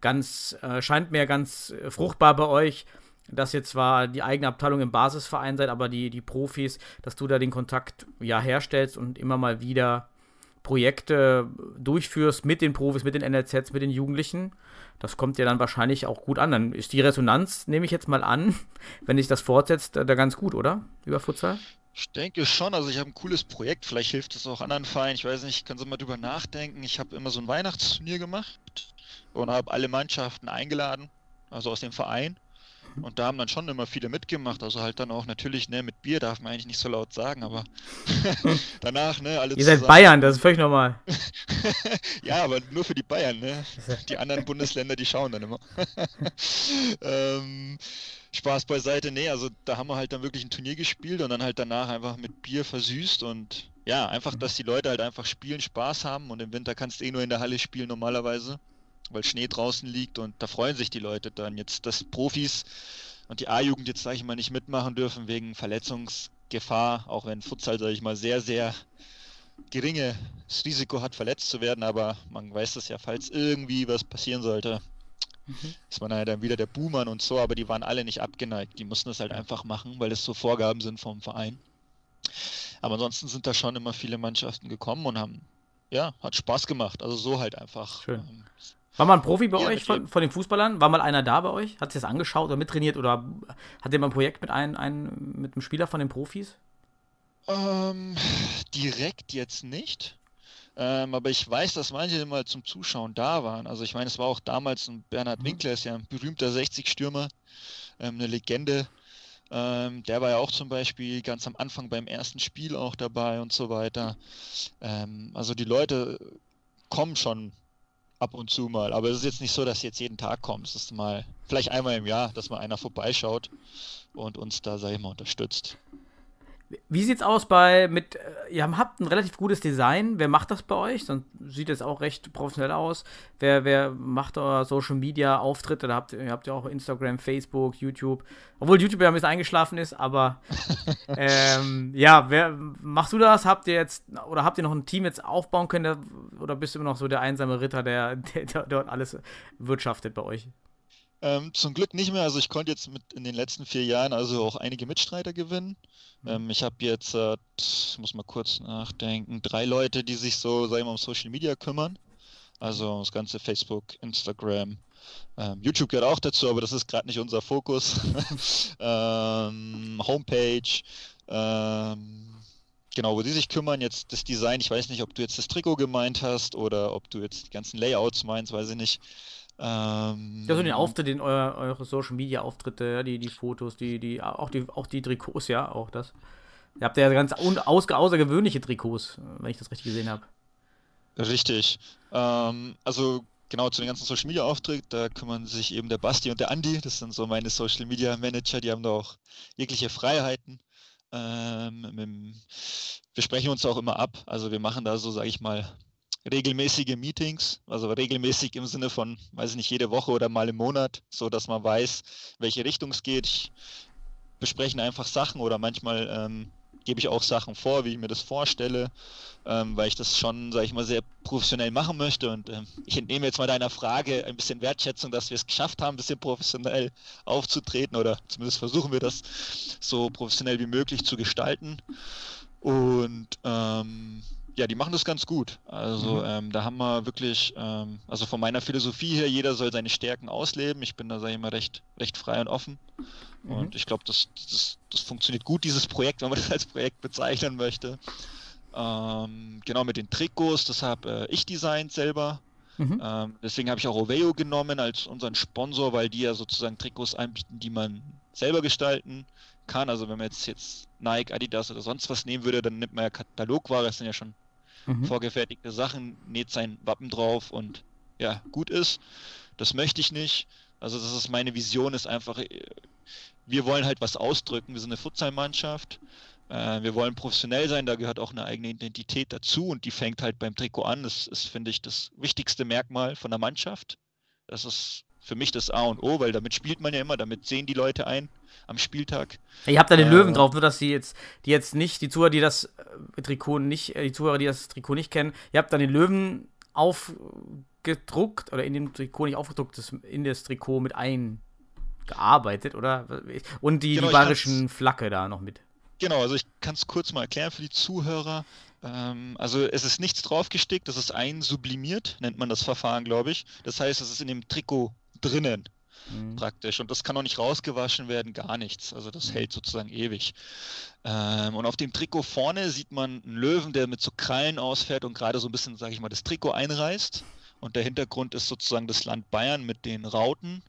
ganz, äh, scheint mir ganz äh, fruchtbar bei euch dass ihr zwar die eigene Abteilung im Basisverein seid, aber die, die Profis, dass du da den Kontakt ja herstellst und immer mal wieder Projekte durchführst mit den Profis, mit den NLZs, mit den Jugendlichen. Das kommt ja dann wahrscheinlich auch gut an. Dann ist die Resonanz, nehme ich jetzt mal an, wenn sich das fortsetzt, da ganz gut, oder? Über Futsal? Ich denke schon, also ich habe ein cooles Projekt, vielleicht hilft es auch anderen Vereinen, ich weiß nicht, können Sie mal drüber nachdenken. Ich habe immer so ein Weihnachtsturnier gemacht und habe alle Mannschaften eingeladen, also aus dem Verein. Und da haben dann schon immer viele mitgemacht. Also halt dann auch natürlich, ne, mit Bier darf man eigentlich nicht so laut sagen, aber danach, ne, alle Ihr seid zusammen. Bayern, das ist völlig normal. ja, aber nur für die Bayern, ne? Die anderen Bundesländer, die schauen dann immer. ähm, Spaß beiseite, ne, also da haben wir halt dann wirklich ein Turnier gespielt und dann halt danach einfach mit Bier versüßt und ja, einfach, dass die Leute halt einfach spielen, Spaß haben und im Winter kannst du eh nur in der Halle spielen normalerweise weil Schnee draußen liegt und da freuen sich die Leute dann jetzt, dass Profis und die A-Jugend jetzt, sage ich mal, nicht mitmachen dürfen wegen Verletzungsgefahr, auch wenn Futsal, sage ich mal, sehr, sehr geringes Risiko hat, verletzt zu werden, aber man weiß das ja, falls irgendwie was passieren sollte, mhm. ist man halt dann wieder der Boomer und so, aber die waren alle nicht abgeneigt, die mussten das halt einfach machen, weil es so Vorgaben sind vom Verein. Aber ansonsten sind da schon immer viele Mannschaften gekommen und haben, ja, hat Spaß gemacht, also so halt einfach. Schön. Ähm, war mal ein Profi bei ja, euch von, von, den Fußballern? War mal einer da bei euch? Hat sich das angeschaut oder mittrainiert oder hat ihr mal ein Projekt mit einem, einem, mit einem Spieler von den Profis? Ähm, direkt jetzt nicht. Ähm, aber ich weiß, dass manche mal zum Zuschauen da waren. Also ich meine, es war auch damals ein Bernhard mhm. Winkler, ist ja ein berühmter 60-Stürmer, ähm, eine Legende. Ähm, der war ja auch zum Beispiel ganz am Anfang beim ersten Spiel auch dabei und so weiter. Ähm, also die Leute kommen schon ab und zu mal. Aber es ist jetzt nicht so, dass jetzt jeden Tag kommt. Es ist mal vielleicht einmal im Jahr, dass mal einer vorbeischaut und uns da, sag ich mal, unterstützt. Wie sieht's aus bei mit äh, ihr habt ein relativ gutes Design. Wer macht das bei euch? Dann sieht es auch recht professionell aus. Wer, wer macht euer Social Media Auftritte? Da habt ihr habt ja auch Instagram, Facebook, YouTube. Obwohl YouTube ja ein bisschen eingeschlafen ist, aber ähm, ja, wer machst du das? Habt ihr jetzt oder habt ihr noch ein Team jetzt aufbauen können oder bist du immer noch so der einsame Ritter, der, der, der dort alles wirtschaftet bei euch? Ähm, zum Glück nicht mehr. Also ich konnte jetzt mit in den letzten vier Jahren also auch einige Mitstreiter gewinnen. Mhm. Ähm, ich habe jetzt, äh, ich muss mal kurz nachdenken, drei Leute, die sich so, sagen wir mal, um Social Media kümmern. Also das ganze Facebook, Instagram, ähm, YouTube gehört auch dazu, aber das ist gerade nicht unser Fokus. ähm, Homepage, ähm, genau, wo die sich kümmern. Jetzt das Design, ich weiß nicht, ob du jetzt das Trikot gemeint hast oder ob du jetzt die ganzen Layouts meinst, weiß ich nicht. Ähm, ja, so den Auftritt, den euer, eure Social Media Auftritte, die, die Fotos, die, die, auch die, auch die Trikots, ja, auch das. Ihr habt ja ganz aus, außergewöhnliche Trikots, wenn ich das richtig gesehen habe. Richtig. Ähm, also genau zu den ganzen Social Media Auftritt, da kümmern sich eben der Basti und der Andi, das sind so meine Social Media Manager, die haben da auch jegliche Freiheiten. Ähm, wir sprechen uns auch immer ab, also wir machen da so, sage ich mal, regelmäßige Meetings, also regelmäßig im Sinne von, weiß ich nicht, jede Woche oder mal im Monat, so dass man weiß, welche Richtung es geht. Ich besprechen einfach Sachen oder manchmal ähm, gebe ich auch Sachen vor, wie ich mir das vorstelle, ähm, weil ich das schon, sage ich mal, sehr professionell machen möchte. Und ähm, ich entnehme jetzt mal deiner Frage ein bisschen Wertschätzung, dass wir es geschafft haben, ein bisschen professionell aufzutreten oder zumindest versuchen wir das so professionell wie möglich zu gestalten. Und ähm, ja, die machen das ganz gut. Also mhm. ähm, da haben wir wirklich, ähm, also von meiner Philosophie her, jeder soll seine Stärken ausleben. Ich bin da, sage ich mal, recht, recht frei und offen. Mhm. Und ich glaube, das, das, das funktioniert gut, dieses Projekt, wenn man das als Projekt bezeichnen möchte. Ähm, genau mit den Trikots, das habe äh, ich designt selber. Mhm. Ähm, deswegen habe ich auch Oveo genommen als unseren Sponsor, weil die ja sozusagen Trikots anbieten, die man selber gestalten kann. Also wenn man jetzt, jetzt Nike, Adidas oder sonst was nehmen würde, dann nimmt man ja Katalogware, das sind ja schon mhm. vorgefertigte Sachen, näht sein Wappen drauf und ja, gut ist. Das möchte ich nicht. Also das ist meine Vision, ist einfach, äh, wir wollen halt was ausdrücken. Wir sind eine Futsalmannschaft. Äh, wir wollen professionell sein, da gehört auch eine eigene Identität dazu und die fängt halt beim Trikot an. Das ist, finde ich, das wichtigste Merkmal von der Mannschaft. Das ist für mich das A und O, weil damit spielt man ja immer, damit sehen die Leute ein am Spieltag. Ihr habt da den äh, Löwen drauf, nur dass die jetzt, die jetzt nicht, die Zuhörer, die das äh, Trikot nicht, äh, die Zuhörer, die das Trikot nicht kennen, ihr habt dann den Löwen aufgedruckt oder in dem Trikot nicht aufgedruckt, das in das Trikot mit eingearbeitet, oder? Und die, genau, die bayerischen Flagge da noch mit. Genau, also ich kann es kurz mal erklären für die Zuhörer. Ähm, also es ist nichts draufgestickt, das ist einsublimiert, nennt man das Verfahren, glaube ich. Das heißt, es ist in dem Trikot drinnen mhm. praktisch. Und das kann auch nicht rausgewaschen werden, gar nichts. Also das hält sozusagen ewig. Ähm, und auf dem Trikot vorne sieht man einen Löwen, der mit so Krallen ausfährt und gerade so ein bisschen, sage ich mal, das Trikot einreißt. Und der Hintergrund ist sozusagen das Land Bayern mit den Rauten.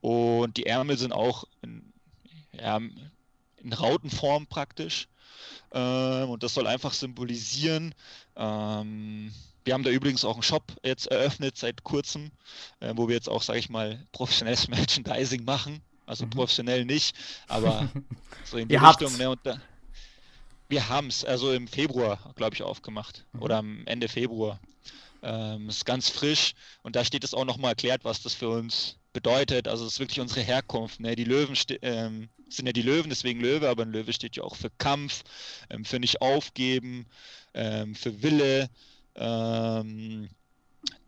Und die Ärmel sind auch in, in Rautenform praktisch. Ähm, und das soll einfach symbolisieren, ähm, wir haben da übrigens auch einen Shop jetzt eröffnet seit kurzem, äh, wo wir jetzt auch, sage ich mal, professionelles Merchandising machen. Also mhm. professionell nicht, aber so in die Ihr Richtung. Ne, da, wir haben es also im Februar, glaube ich, aufgemacht mhm. oder am Ende Februar. Ähm, ist ganz frisch und da steht es auch nochmal erklärt, was das für uns bedeutet. Also es ist wirklich unsere Herkunft. Ne? Die Löwen ähm, sind ja die Löwen, deswegen Löwe, aber ein Löwe steht ja auch für Kampf, ähm, für nicht aufgeben, ähm, für Wille. Ähm,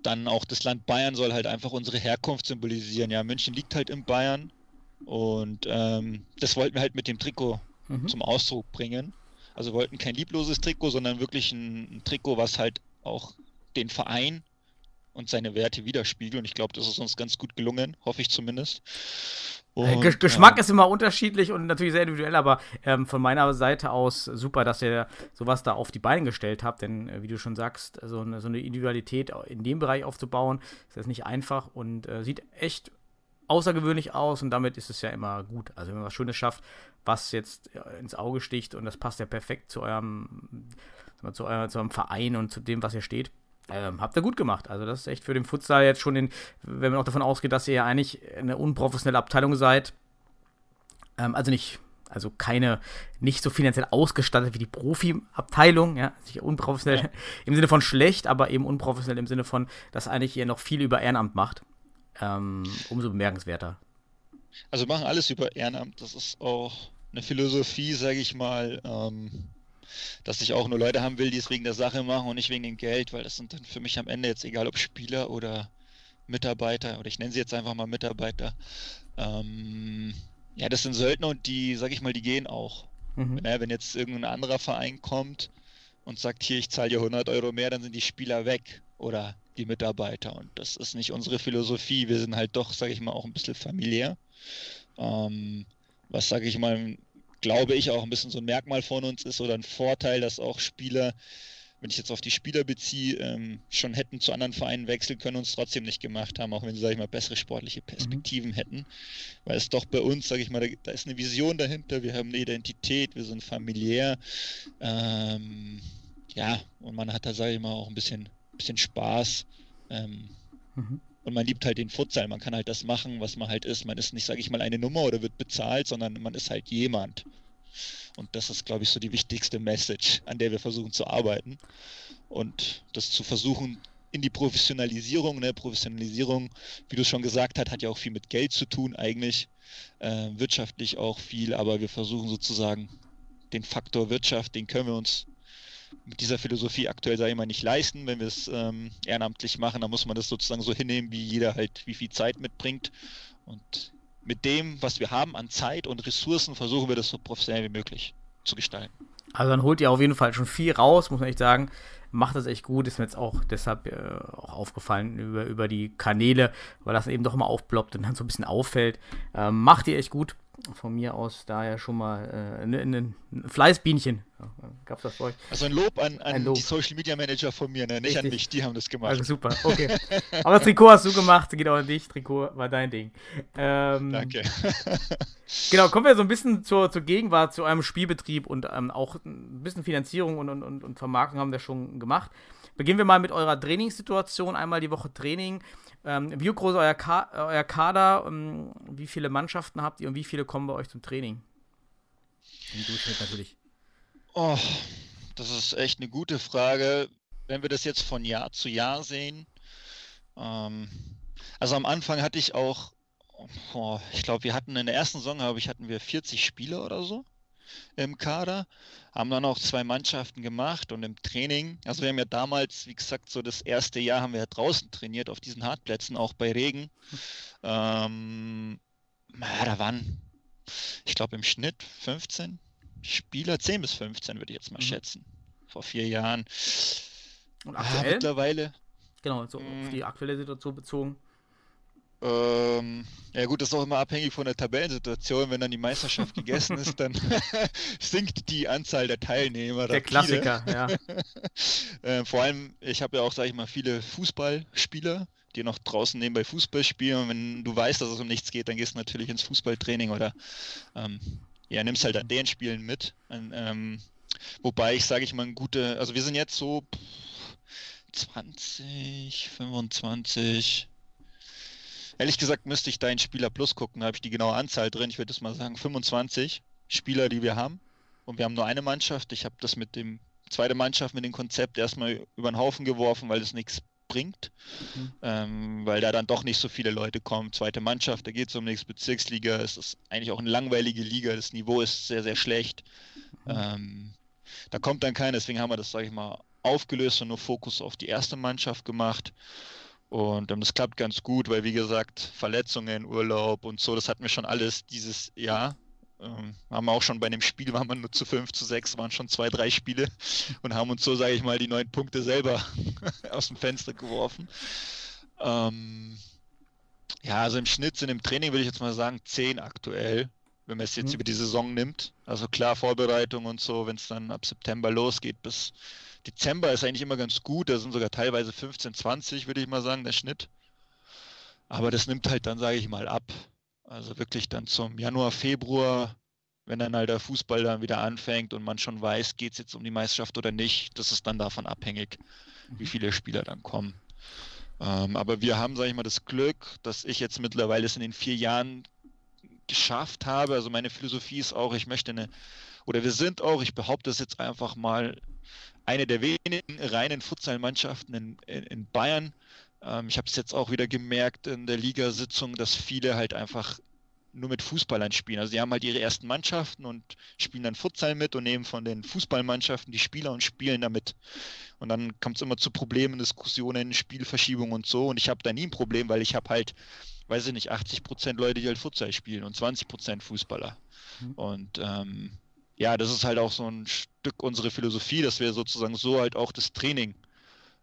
dann auch das Land Bayern soll halt einfach unsere Herkunft symbolisieren. Ja, München liegt halt in Bayern und ähm, das wollten wir halt mit dem Trikot mhm. zum Ausdruck bringen. Also wollten kein liebloses Trikot, sondern wirklich ein, ein Trikot, was halt auch den Verein und seine Werte widerspiegelt. Und ich glaube, das ist uns ganz gut gelungen, hoffe ich zumindest. Und, Geschmack äh, ist immer unterschiedlich und natürlich sehr individuell, aber ähm, von meiner Seite aus super, dass ihr sowas da auf die Beine gestellt habt, denn äh, wie du schon sagst, so eine, so eine, Individualität in dem Bereich aufzubauen, ist das nicht einfach und äh, sieht echt außergewöhnlich aus und damit ist es ja immer gut. Also wenn man was Schönes schafft, was jetzt ins Auge sticht und das passt ja perfekt zu eurem, zu, eurem, zu eurem Verein und zu dem, was ihr steht ähm, habt ihr gut gemacht. Also, das ist echt für den Futsal jetzt schon, den, wenn man auch davon ausgeht, dass ihr ja eigentlich eine unprofessionelle Abteilung seid. Ähm, also nicht, also keine, nicht so finanziell ausgestattet wie die Profi-Abteilung, ja, nicht unprofessionell ja. im Sinne von schlecht, aber eben unprofessionell im Sinne von, dass eigentlich ihr noch viel über Ehrenamt macht. Ähm, umso bemerkenswerter. Also machen alles über Ehrenamt. Das ist auch eine Philosophie, sage ich mal. Ähm dass ich auch nur Leute haben will, die es wegen der Sache machen und nicht wegen dem Geld, weil das sind dann für mich am Ende jetzt egal, ob Spieler oder Mitarbeiter, oder ich nenne sie jetzt einfach mal Mitarbeiter. Ähm, ja, das sind Söldner und die, sag ich mal, die gehen auch. Mhm. Wenn, wenn jetzt irgendein anderer Verein kommt und sagt, hier, ich zahle dir 100 Euro mehr, dann sind die Spieler weg oder die Mitarbeiter. Und das ist nicht unsere Philosophie. Wir sind halt doch, sag ich mal, auch ein bisschen familiär. Ähm, was, sag ich mal, glaube ich, auch ein bisschen so ein Merkmal von uns ist oder ein Vorteil, dass auch Spieler, wenn ich jetzt auf die Spieler beziehe, ähm, schon hätten zu anderen Vereinen wechseln können und es trotzdem nicht gemacht haben, auch wenn sie, sage ich mal, bessere sportliche Perspektiven mhm. hätten. Weil es doch bei uns, sage ich mal, da, da, ist eine Vision dahinter, wir haben eine Identität, wir sind familiär. Ähm, ja, und man hat da, sage ich mal, auch ein bisschen, bisschen Spaß. Ähm, mhm. Und man liebt halt den Futsal. Man kann halt das machen, was man halt ist. Man ist nicht, sage ich mal, eine Nummer oder wird bezahlt, sondern man ist halt jemand. Und das ist, glaube ich, so die wichtigste Message, an der wir versuchen zu arbeiten. Und das zu versuchen in die Professionalisierung. Ne? Professionalisierung, wie du schon gesagt hast, hat ja auch viel mit Geld zu tun eigentlich. Äh, wirtschaftlich auch viel, aber wir versuchen sozusagen den Faktor Wirtschaft, den können wir uns mit dieser Philosophie aktuell, sage ich mal, nicht leisten. Wenn wir es ähm, ehrenamtlich machen, dann muss man das sozusagen so hinnehmen, wie jeder halt, wie viel Zeit mitbringt. Und mit dem, was wir haben an Zeit und Ressourcen, versuchen wir das so professionell wie möglich zu gestalten. Also dann holt ihr auf jeden Fall schon viel raus, muss man echt sagen. Macht das echt gut, ist mir jetzt auch deshalb äh, auch aufgefallen über, über die Kanäle, weil das eben doch mal aufploppt und dann so ein bisschen auffällt. Ähm, macht ihr echt gut von mir aus daher schon mal äh, ein, ein Fleißbienchen. Gab's das bei euch? Also ein Lob an, an ein Lob. die Social Media Manager von mir, ne? nicht Richtig. an mich, die haben das gemacht. Also super, okay. Aber das Trikot hast du gemacht, geht auch an dich. Trikot war dein Ding. Ähm, Danke. genau, kommen wir so ein bisschen zur, zur Gegenwart, zu eurem Spielbetrieb und ähm, auch ein bisschen Finanzierung und, und, und Vermarktung haben wir schon gemacht. Beginnen wir mal mit eurer Trainingssituation. Einmal die Woche Training. Ähm, wie groß ist euer, Ka euer Kader? Ähm, wie viele Mannschaften habt ihr und wie viele kommen bei euch zum Training? Im Durchschnitt natürlich. Oh, das ist echt eine gute Frage. Wenn wir das jetzt von Jahr zu Jahr sehen, ähm, also am Anfang hatte ich auch, oh, ich glaube, wir hatten in der ersten Saison, habe ich, hatten wir 40 Spieler oder so im Kader, haben dann auch zwei Mannschaften gemacht und im Training, also wir haben ja damals, wie gesagt, so das erste Jahr haben wir ja draußen trainiert auf diesen Hartplätzen, auch bei Regen. Ähm, ja, da waren, ich glaube, im Schnitt 15 Spieler, 10 bis 15 würde ich jetzt mal mhm. schätzen, vor vier Jahren. Und aktuell? Ja, mittlerweile. Genau, so auf die aktuelle Situation bezogen. Ähm, ja gut, das ist auch immer abhängig von der Tabellensituation. Wenn dann die Meisterschaft gegessen ist, dann sinkt die Anzahl der Teilnehmer. Der Klassiker, ja. äh, vor allem, ich habe ja auch, sage ich mal, viele Fußballspieler, die noch draußen nebenbei Fußball spielen. Und wenn du weißt, dass es um nichts geht, dann gehst du natürlich ins Fußballtraining oder ähm, ja, nimmst halt an den Spielen mit. Und, ähm, wobei ich, sage ich mal, gute, also wir sind jetzt so 20, 25 Ehrlich gesagt müsste ich da in Spieler Plus gucken, da habe ich die genaue Anzahl drin. Ich würde es mal sagen 25 Spieler, die wir haben. Und wir haben nur eine Mannschaft. Ich habe das mit dem zweite Mannschaft mit dem Konzept erstmal über den Haufen geworfen, weil es nichts bringt, mhm. ähm, weil da dann doch nicht so viele Leute kommen. Zweite Mannschaft, da geht es um nichts Bezirksliga. Es ist eigentlich auch eine langweilige Liga. Das Niveau ist sehr, sehr schlecht. Mhm. Ähm, da kommt dann keiner. Deswegen haben wir das, sage ich mal, aufgelöst und nur Fokus auf die erste Mannschaft gemacht. Und ähm, das klappt ganz gut, weil wie gesagt, Verletzungen, Urlaub und so, das hatten wir schon alles dieses Jahr. Ähm, haben wir auch schon bei dem Spiel, waren wir nur zu 5, zu 6, waren schon zwei, drei Spiele und haben uns so, sage ich mal, die neun Punkte selber aus dem Fenster geworfen. Ähm, ja, also im Schnitt sind im Training, würde ich jetzt mal sagen, 10 aktuell, wenn man es jetzt mhm. über die Saison nimmt. Also klar, Vorbereitung und so, wenn es dann ab September losgeht bis Dezember ist eigentlich immer ganz gut, da sind sogar teilweise 15, 20, würde ich mal sagen, der Schnitt. Aber das nimmt halt dann, sage ich mal, ab. Also wirklich dann zum Januar, Februar, wenn dann halt der Fußball dann wieder anfängt und man schon weiß, geht es jetzt um die Meisterschaft oder nicht, das ist dann davon abhängig, wie viele Spieler dann kommen. Ähm, aber wir haben, sage ich mal, das Glück, dass ich jetzt mittlerweile es in den vier Jahren geschafft habe. Also meine Philosophie ist auch, ich möchte eine, oder wir sind auch, ich behaupte es jetzt einfach mal, eine der wenigen reinen Futsalmannschaften in, in, in Bayern. Ähm, ich habe es jetzt auch wieder gemerkt in der Ligasitzung, dass viele halt einfach nur mit Fußballern spielen. Also sie haben halt ihre ersten Mannschaften und spielen dann Futsal mit und nehmen von den Fußballmannschaften die Spieler und spielen damit. Und dann kommt es immer zu Problemen, Diskussionen, Spielverschiebungen und so. Und ich habe da nie ein Problem, weil ich habe halt, weiß ich nicht, 80 Prozent Leute, die halt Futsal spielen und 20 Prozent Fußballer. Mhm. Und ähm, ja, das ist halt auch so ein Stück unsere Philosophie, dass wir sozusagen so halt auch das Training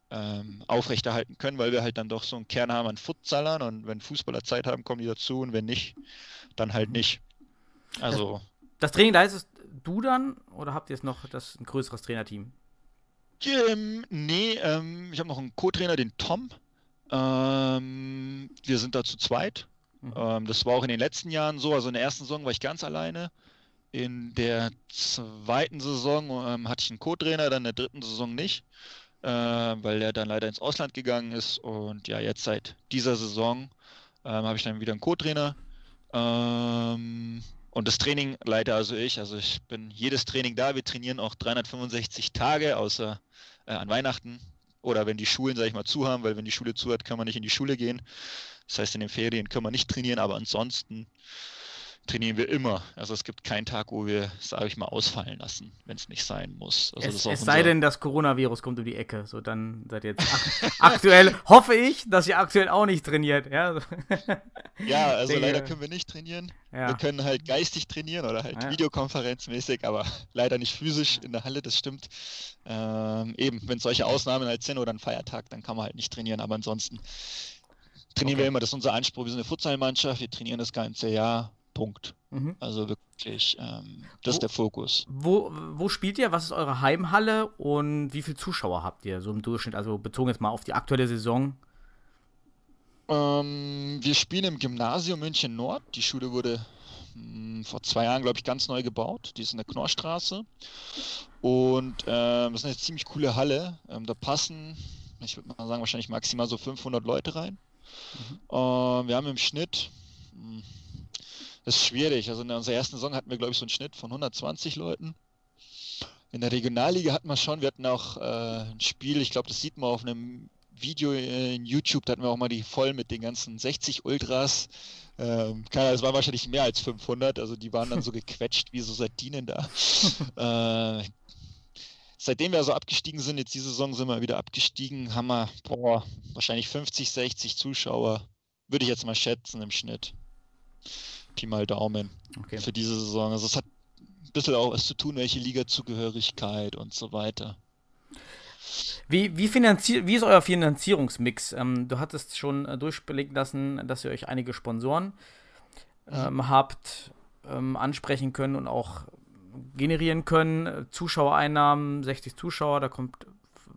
ähm, aufrechterhalten können, weil wir halt dann doch so einen Kern haben an Futsalern und wenn Fußballer Zeit haben, kommen die dazu und wenn nicht, dann halt nicht. Also. Das Training, da ist es du dann oder habt ihr es noch das ein größeres Trainerteam? Ähm, nee, ähm, ich habe noch einen Co-Trainer, den Tom. Ähm, wir sind da zu zweit. Mhm. Ähm, das war auch in den letzten Jahren so. Also in der ersten Saison war ich ganz alleine. In der zweiten Saison ähm, hatte ich einen Co-Trainer, dann in der dritten Saison nicht, äh, weil er dann leider ins Ausland gegangen ist. Und ja, jetzt seit dieser Saison ähm, habe ich dann wieder einen Co-Trainer. Ähm, und das Training leite also ich. Also ich bin jedes Training da. Wir trainieren auch 365 Tage, außer äh, an Weihnachten oder wenn die Schulen, sage ich mal, zu haben, weil wenn die Schule zu hat, kann man nicht in die Schule gehen. Das heißt, in den Ferien kann man nicht trainieren, aber ansonsten trainieren wir immer. Also es gibt keinen Tag, wo wir, sage ich mal, ausfallen lassen, wenn es nicht sein muss. Also es, es sei denn, das Coronavirus kommt um die Ecke. So, dann seid ihr jetzt ak aktuell, hoffe ich, dass ihr aktuell auch nicht trainiert. Ja, ja also Denke, leider können wir nicht trainieren. Ja. Wir können halt geistig trainieren oder halt ja. videokonferenzmäßig, aber leider nicht physisch in der Halle, das stimmt. Ähm, eben, wenn solche Ausnahmen halt sind oder ein Feiertag, dann kann man halt nicht trainieren, aber ansonsten trainieren okay. wir immer, das ist unser Anspruch. Wir sind eine Futsalmannschaft, wir trainieren das ganze Jahr Punkt. Mhm. Also wirklich, ähm, das wo, ist der Fokus. Wo, wo spielt ihr? Was ist eure Heimhalle und wie viele Zuschauer habt ihr so im Durchschnitt? Also bezogen jetzt mal auf die aktuelle Saison. Ähm, wir spielen im Gymnasium München Nord. Die Schule wurde mh, hm, vor zwei Jahren, glaube ich, ganz neu gebaut. Die ist in der Knorrstraße. Und ähm, das ist eine ziemlich coole Halle. Ähm, da passen, ich würde mal sagen, wahrscheinlich maximal so 500 Leute rein. Mhm. Ähm, wir haben im Schnitt. Mh, hm, das ist schwierig. Also in unserer ersten Saison hatten wir, glaube ich, so einen Schnitt von 120 Leuten. In der Regionalliga hatten wir schon, wir hatten auch äh, ein Spiel, ich glaube, das sieht man auf einem Video in YouTube, da hatten wir auch mal die voll mit den ganzen 60 Ultras. Ähm, es war wahrscheinlich mehr als 500, also die waren dann so gequetscht wie so Sardinen da. äh, seitdem wir so abgestiegen sind, jetzt diese Saison sind wir wieder abgestiegen, haben wir boah, wahrscheinlich 50, 60 Zuschauer, würde ich jetzt mal schätzen im Schnitt. Pi mal Daumen okay. für diese Saison. Also es hat ein bisschen auch was zu tun, welche Liga-Zugehörigkeit und so weiter. Wie, wie, wie ist euer Finanzierungsmix? Ähm, du hattest schon äh, durchblicken lassen, dass ihr euch einige Sponsoren ähm, mhm. habt ähm, ansprechen können und auch generieren können. Zuschauereinnahmen, 60 Zuschauer, da kommt,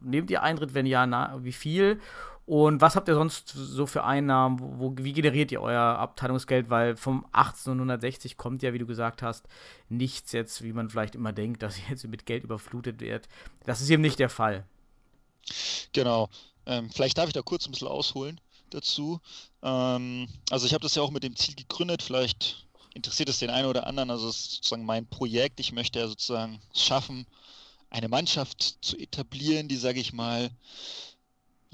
nehmt ihr Eintritt, wenn ja, na, wie viel? Und was habt ihr sonst so für Einnahmen? Wo, wie generiert ihr euer Abteilungsgeld? Weil vom 1860 kommt ja, wie du gesagt hast, nichts jetzt, wie man vielleicht immer denkt, dass jetzt mit Geld überflutet wird. Das ist eben nicht der Fall. Genau. Ähm, vielleicht darf ich da kurz ein bisschen ausholen dazu. Ähm, also ich habe das ja auch mit dem Ziel gegründet, vielleicht interessiert es den einen oder anderen. Also es ist sozusagen mein Projekt. Ich möchte ja sozusagen schaffen, eine Mannschaft zu etablieren, die, sage ich mal,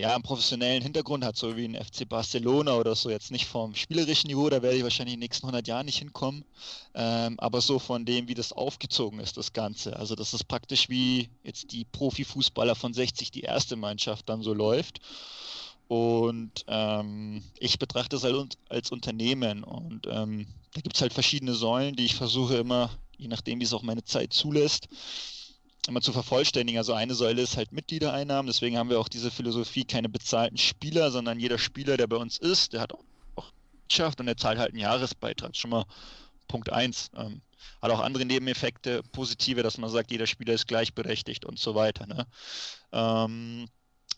ja, einen professionellen Hintergrund hat, so wie ein FC Barcelona oder so, jetzt nicht vom spielerischen Niveau, da werde ich wahrscheinlich in den nächsten 100 Jahren nicht hinkommen, ähm, aber so von dem, wie das aufgezogen ist, das Ganze. Also das ist praktisch wie jetzt die Profifußballer von 60, die erste Mannschaft dann so läuft. Und ähm, ich betrachte es halt als Unternehmen und ähm, da gibt es halt verschiedene Säulen, die ich versuche immer, je nachdem, wie es auch meine Zeit zulässt, immer zu vervollständigen. Also eine Säule ist halt Mitgliedereinnahmen, deswegen haben wir auch diese Philosophie, keine bezahlten Spieler, sondern jeder Spieler, der bei uns ist, der hat auch Wirtschaft und der zahlt halt einen Jahresbeitrag. Schon mal Punkt 1. Ähm, hat auch andere Nebeneffekte, positive, dass man sagt, jeder Spieler ist gleichberechtigt und so weiter. Ne? Ähm,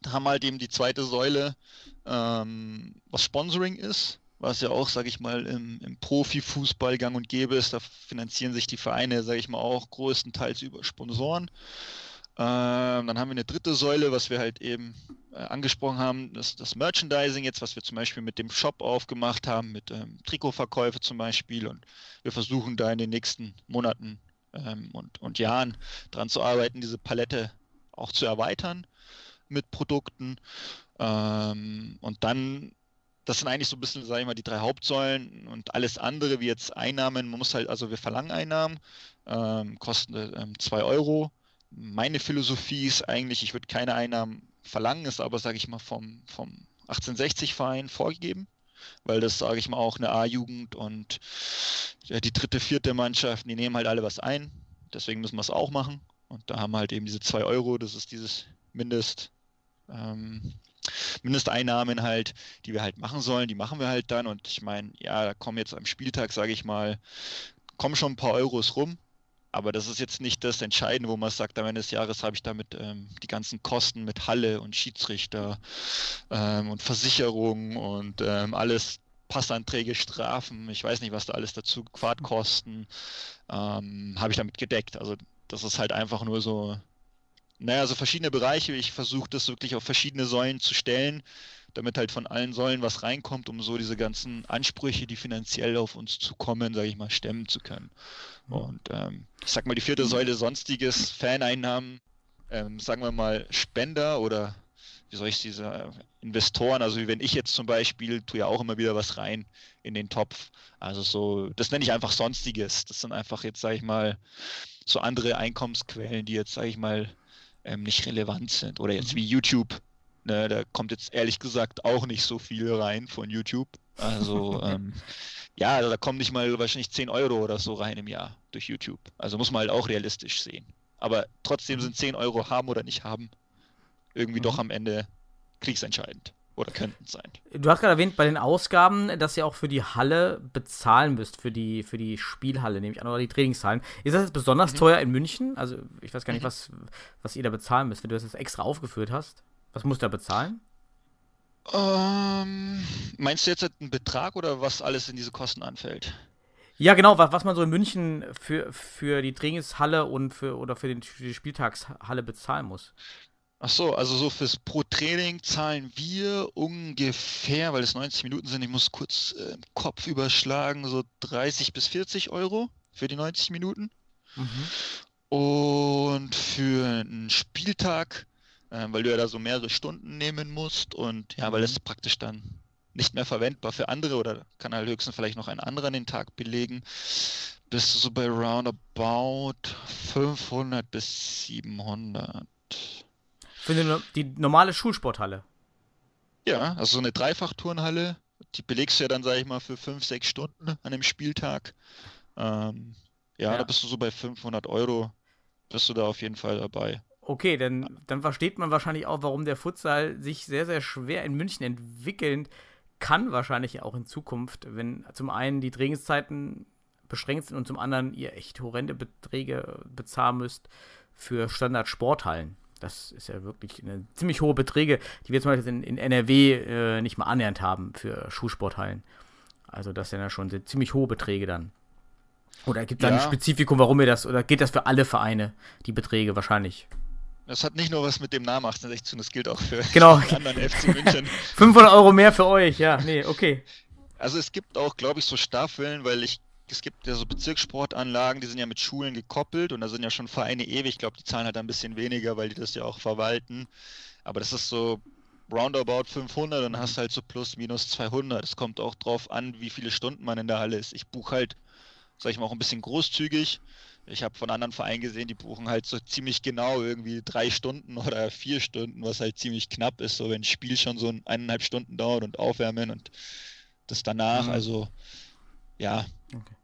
da haben wir halt eben die zweite Säule, ähm, was Sponsoring ist was ja auch, sage ich mal, im, im Profifußball gang und gäbe ist. Da finanzieren sich die Vereine, sage ich mal, auch größtenteils über Sponsoren. Ähm, dann haben wir eine dritte Säule, was wir halt eben äh, angesprochen haben, das, das Merchandising jetzt, was wir zum Beispiel mit dem Shop aufgemacht haben, mit ähm, Trikotverkäufe zum Beispiel. Und wir versuchen da in den nächsten Monaten ähm, und, und Jahren dran zu arbeiten, diese Palette auch zu erweitern mit Produkten. Ähm, und dann das sind eigentlich so ein bisschen, sage ich mal, die drei Hauptsäulen und alles andere, wie jetzt Einnahmen, man muss halt, also wir verlangen Einnahmen, ähm, kosten 2 ähm, Euro. Meine Philosophie ist eigentlich, ich würde keine Einnahmen verlangen, ist aber, sage ich mal, vom, vom 1860-Verein vorgegeben, weil das, sage ich mal, auch eine A-Jugend und ja, die dritte, vierte Mannschaft, die nehmen halt alle was ein, deswegen müssen wir es auch machen. Und da haben wir halt eben diese 2 Euro, das ist dieses Mindest. Ähm, Mindesteinnahmen halt, die wir halt machen sollen, die machen wir halt dann. Und ich meine, ja, da kommen jetzt am Spieltag, sage ich mal, kommen schon ein paar Euros rum. Aber das ist jetzt nicht das Entscheidende, wo man sagt, am Ende des Jahres habe ich damit ähm, die ganzen Kosten mit Halle und Schiedsrichter ähm, und Versicherung und ähm, alles Passanträge, Strafen, ich weiß nicht, was da alles dazu, Fahrtkosten, ähm, habe ich damit gedeckt. Also das ist halt einfach nur so naja, so verschiedene Bereiche. Ich versuche das wirklich auf verschiedene Säulen zu stellen, damit halt von allen Säulen was reinkommt, um so diese ganzen Ansprüche, die finanziell auf uns zukommen, sage ich mal, stemmen zu können. Mhm. Und ähm, ich sag mal, die vierte Säule sonstiges, Faneinnahmen, ähm, sagen wir mal Spender oder wie soll ich diese Investoren, also wie wenn ich jetzt zum Beispiel, tue ja auch immer wieder was rein in den Topf. Also so, das nenne ich einfach Sonstiges. Das sind einfach jetzt, sage ich mal, so andere Einkommensquellen, die jetzt, sage ich mal, ähm, nicht relevant sind. Oder jetzt wie YouTube. Ne, da kommt jetzt ehrlich gesagt auch nicht so viel rein von YouTube. Also ähm, ja, da kommen nicht mal wahrscheinlich 10 Euro oder so rein im Jahr durch YouTube. Also muss man halt auch realistisch sehen. Aber trotzdem sind 10 Euro haben oder nicht haben irgendwie mhm. doch am Ende kriegsentscheidend oder könnten sein. Du hast gerade erwähnt bei den Ausgaben, dass ihr auch für die Halle bezahlen müsst, für die, für die Spielhalle, nehme ich an, oder die Trainingshallen. Ist das jetzt besonders mhm. teuer in München? Also ich weiß gar nicht, mhm. was, was ihr da bezahlen müsst, wenn du das jetzt extra aufgeführt hast. Was musst du da bezahlen? Ähm, meinst du jetzt einen Betrag oder was alles in diese Kosten anfällt? Ja, genau, was, was man so in München für, für die Trainingshalle und für oder für, den, für die Spieltagshalle bezahlen muss. Ach so, also so fürs pro Training zahlen wir ungefähr, weil es 90 Minuten sind, ich muss kurz äh, Kopf überschlagen, so 30 bis 40 Euro für die 90 Minuten. Mhm. Und für einen Spieltag, äh, weil du ja da so mehrere Stunden nehmen musst und ja, weil mhm. es praktisch dann nicht mehr verwendbar für andere oder kann halt höchstens vielleicht noch ein anderer den Tag belegen, bist du so bei roundabout 500 bis 700. Für die, die normale Schulsporthalle. Ja, also so eine Dreifachturnhalle, die belegst du ja dann, sag ich mal, für fünf, sechs Stunden an einem Spieltag. Ähm, ja, ja, da bist du so bei 500 Euro, bist du da auf jeden Fall dabei. Okay, dann, dann versteht man wahrscheinlich auch, warum der Futsal sich sehr, sehr schwer in München entwickeln kann, wahrscheinlich auch in Zukunft, wenn zum einen die Trainingszeiten beschränkt sind und zum anderen ihr echt horrende Beträge bezahlen müsst für Standard-Sporthallen. Das ist ja wirklich eine ziemlich hohe Beträge, die wir zum Beispiel in, in NRW äh, nicht mal annähernd haben für Schulsporthallen. Also das sind ja schon ziemlich hohe Beträge dann. Oder gibt es ja. ein Spezifikum, warum ihr das, oder geht das für alle Vereine, die Beträge wahrscheinlich? Das hat nicht nur was mit dem Namen 1860 zu tun, das gilt auch für genau. anderen FC München. 500 Euro mehr für euch, ja, nee, okay. Also es gibt auch, glaube ich, so Staffeln, weil ich es gibt ja so Bezirkssportanlagen, die sind ja mit Schulen gekoppelt und da sind ja schon Vereine ewig. Ich glaube, die zahlen halt ein bisschen weniger, weil die das ja auch verwalten. Aber das ist so roundabout 500 und hast halt so plus minus 200. Es kommt auch drauf an, wie viele Stunden man in der Halle ist. Ich buche halt, sag ich mal, auch ein bisschen großzügig. Ich habe von anderen Vereinen gesehen, die buchen halt so ziemlich genau irgendwie drei Stunden oder vier Stunden, was halt ziemlich knapp ist, so wenn ein Spiel schon so eineinhalb Stunden dauert und aufwärmen und das danach. Mhm. Also ja, okay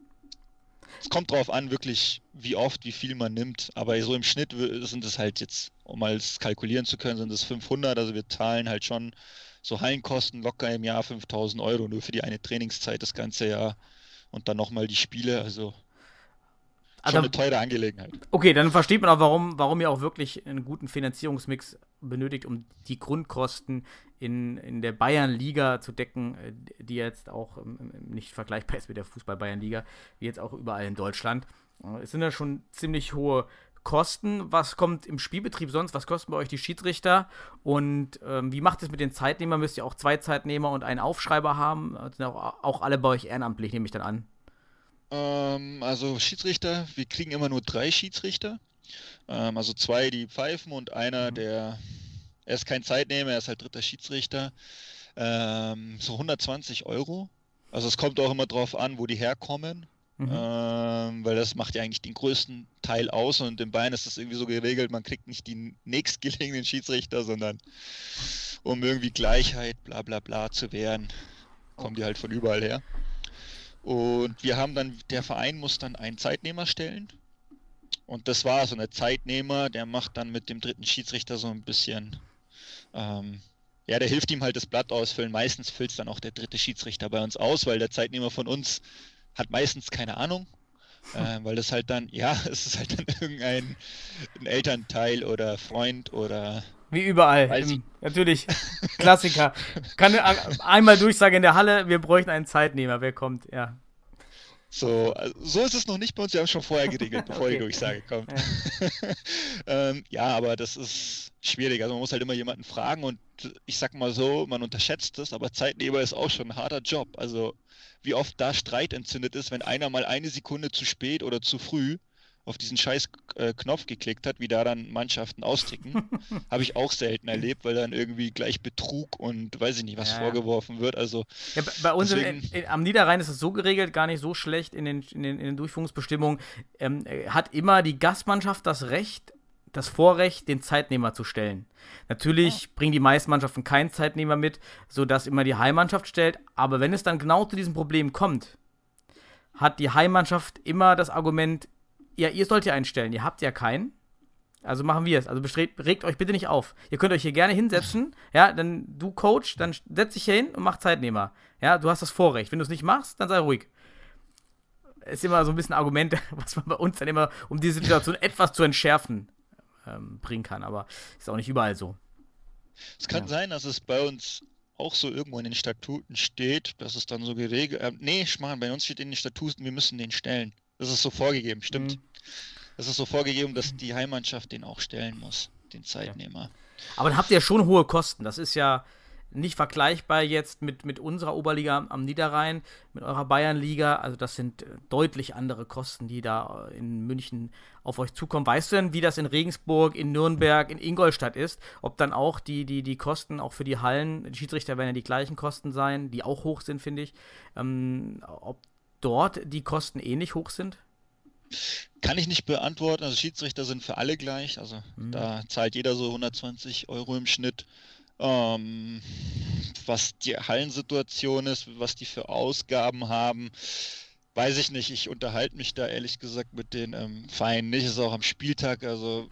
es kommt drauf an, wirklich, wie oft, wie viel man nimmt. Aber so im Schnitt sind es halt jetzt, um mal es kalkulieren zu können, sind es 500. Also wir zahlen halt schon so Hallenkosten locker im Jahr 5000 Euro nur für die eine Trainingszeit das ganze Jahr und dann nochmal die Spiele. Also Schon also, eine teure Angelegenheit. Okay, dann versteht man auch, warum, warum ihr auch wirklich einen guten Finanzierungsmix benötigt, um die Grundkosten in, in der Bayernliga zu decken, äh, die jetzt auch nicht vergleichbar ist mit der Fußball-Bayernliga, wie jetzt auch überall in Deutschland. Äh, es sind ja schon ziemlich hohe Kosten. Was kommt im Spielbetrieb sonst? Was kosten bei euch die Schiedsrichter? Und ähm, wie macht es mit den Zeitnehmern? Müsst ihr auch zwei Zeitnehmer und einen Aufschreiber haben? Sind auch, auch alle bei euch ehrenamtlich, nehme ich dann an. Ähm, also Schiedsrichter, wir kriegen immer nur drei Schiedsrichter. Ähm, also zwei, die pfeifen und einer, mhm. der, er ist kein Zeitnehmer, er ist halt dritter Schiedsrichter. Ähm, so 120 Euro. Also es kommt auch immer drauf an, wo die herkommen. Mhm. Ähm, weil das macht ja eigentlich den größten Teil aus und in Bayern ist das irgendwie so geregelt, man kriegt nicht die nächstgelegenen Schiedsrichter, sondern um irgendwie Gleichheit, bla bla bla zu wehren, kommen die halt von überall her. Und wir haben dann, der Verein muss dann einen Zeitnehmer stellen. Und das war so eine Zeitnehmer, der macht dann mit dem dritten Schiedsrichter so ein bisschen, ähm, ja, der hilft ihm halt das Blatt ausfüllen. Meistens füllt es dann auch der dritte Schiedsrichter bei uns aus, weil der Zeitnehmer von uns hat meistens keine Ahnung. Äh, weil das halt dann, ja, es ist halt dann irgendein Elternteil oder Freund oder wie überall. Im, natürlich. Klassiker. Kann einmal durchsagen in der Halle, wir bräuchten einen Zeitnehmer. Wer kommt? Ja. So, also so ist es noch nicht bei uns. Wir haben es schon vorher geregelt, bevor okay. die Durchsage kommt. Ja. ähm, ja, aber das ist schwierig. Also man muss halt immer jemanden fragen und ich sag mal so, man unterschätzt es, aber Zeitnehmer ist auch schon ein harter Job. Also wie oft da Streit entzündet ist, wenn einer mal eine Sekunde zu spät oder zu früh auf diesen scheiß äh, Knopf geklickt hat, wie da dann Mannschaften austicken. Habe ich auch selten erlebt, weil dann irgendwie gleich Betrug und weiß ich nicht, was ja. vorgeworfen wird. Also ja, bei uns deswegen... in, in, am Niederrhein ist es so geregelt, gar nicht so schlecht in den, in den, den Durchführungsbestimmungen. Ähm, hat immer die Gastmannschaft das Recht, das Vorrecht, den Zeitnehmer zu stellen. Natürlich ja. bringen die meisten Mannschaften keinen Zeitnehmer mit, sodass immer die Heimmannschaft stellt. Aber wenn es dann genau zu diesem Problem kommt, hat die Heimmannschaft immer das Argument, ja, ihr sollt ja einstellen, ihr habt ja keinen. Also machen wir es. Also bestrebt, regt euch bitte nicht auf. Ihr könnt euch hier gerne hinsetzen. Ja, dann du Coach, dann setz dich hier hin und mach Zeitnehmer. Ja, du hast das Vorrecht. Wenn du es nicht machst, dann sei ruhig. Ist immer so ein bisschen Argument, was man bei uns dann immer, um die Situation etwas zu entschärfen, ähm, bringen kann. Aber ist auch nicht überall so. Es kann ja. sein, dass es bei uns auch so irgendwo in den Statuten steht, dass es dann so geregelt. Äh, nee, Schmarrn, bei uns steht in den Statuten, wir müssen den stellen. Das ist so vorgegeben, stimmt. Mhm. Das ist so vorgegeben, dass die Heimmannschaft den auch stellen muss, den Zeitnehmer. Ja. Aber dann habt ihr schon hohe Kosten. Das ist ja nicht vergleichbar jetzt mit, mit unserer Oberliga am Niederrhein, mit eurer Bayernliga. Also das sind äh, deutlich andere Kosten, die da in München auf euch zukommen. Weißt du denn, wie das in Regensburg, in Nürnberg, in Ingolstadt ist? Ob dann auch die, die, die Kosten auch für die Hallen, die Schiedsrichter werden ja die gleichen Kosten sein, die auch hoch sind, finde ich. Ähm, ob dort die Kosten ähnlich hoch sind? Kann ich nicht beantworten. Also Schiedsrichter sind für alle gleich. Also mhm. da zahlt jeder so 120 Euro im Schnitt. Ähm, was die Hallensituation ist, was die für Ausgaben haben, weiß ich nicht. Ich unterhalte mich da ehrlich gesagt mit den ähm, Vereinen nicht. Ist auch am Spieltag also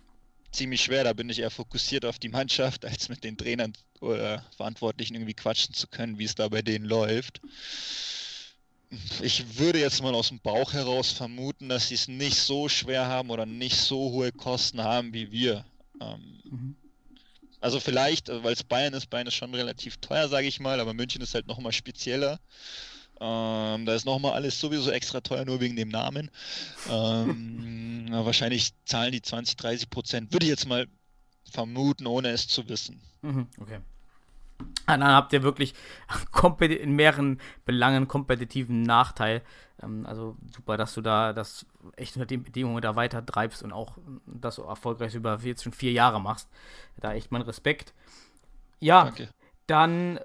ziemlich schwer. Da bin ich eher fokussiert auf die Mannschaft, als mit den Trainern oder Verantwortlichen irgendwie quatschen zu können, wie es da bei denen läuft ich würde jetzt mal aus dem Bauch heraus vermuten, dass sie es nicht so schwer haben oder nicht so hohe Kosten haben wie wir. Ähm, mhm. Also vielleicht, weil es Bayern ist, Bayern ist schon relativ teuer, sage ich mal, aber München ist halt nochmal spezieller. Ähm, da ist nochmal alles sowieso extra teuer, nur wegen dem Namen. Ähm, wahrscheinlich zahlen die 20, 30 Prozent, würde ich jetzt mal vermuten, ohne es zu wissen. Mhm, okay. Ah, dann habt ihr wirklich in mehreren Belangen kompetitiven Nachteil. Ähm, also super, dass du da das echt unter den Bedingungen da weiter treibst und auch das so erfolgreich über jetzt schon vier Jahre machst. Da echt mein Respekt. Ja, Danke. dann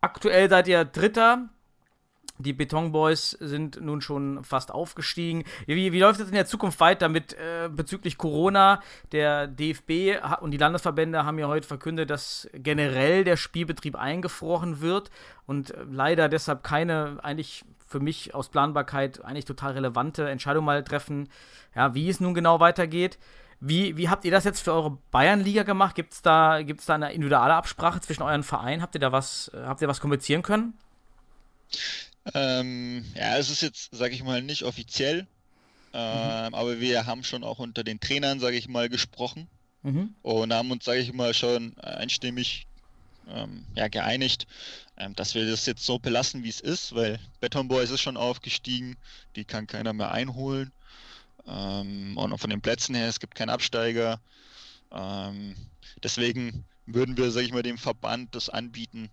aktuell seid ihr Dritter die Beton Boys sind nun schon fast aufgestiegen. Wie, wie läuft es in der Zukunft weiter mit äh, bezüglich Corona? Der DFB und die Landesverbände haben ja heute verkündet, dass generell der Spielbetrieb eingefroren wird und äh, leider deshalb keine eigentlich für mich aus Planbarkeit eigentlich total relevante Entscheidung mal treffen, ja, wie es nun genau weitergeht. Wie, wie habt ihr das jetzt für eure Bayernliga gemacht? Gibt es da, gibt's da eine individuelle Absprache zwischen euren Vereinen? Habt ihr da was, äh, habt ihr was kommunizieren können? Ähm, ja, es ist jetzt, sag ich mal, nicht offiziell, ähm, mhm. aber wir haben schon auch unter den Trainern, sage ich mal, gesprochen mhm. und haben uns, sage ich mal, schon einstimmig ähm, ja, geeinigt, ähm, dass wir das jetzt so belassen, wie es ist, weil Beton Boys ist schon aufgestiegen, die kann keiner mehr einholen ähm, und von den Plätzen her, es gibt keinen Absteiger. Ähm, deswegen würden wir, sage ich mal, dem Verband das anbieten,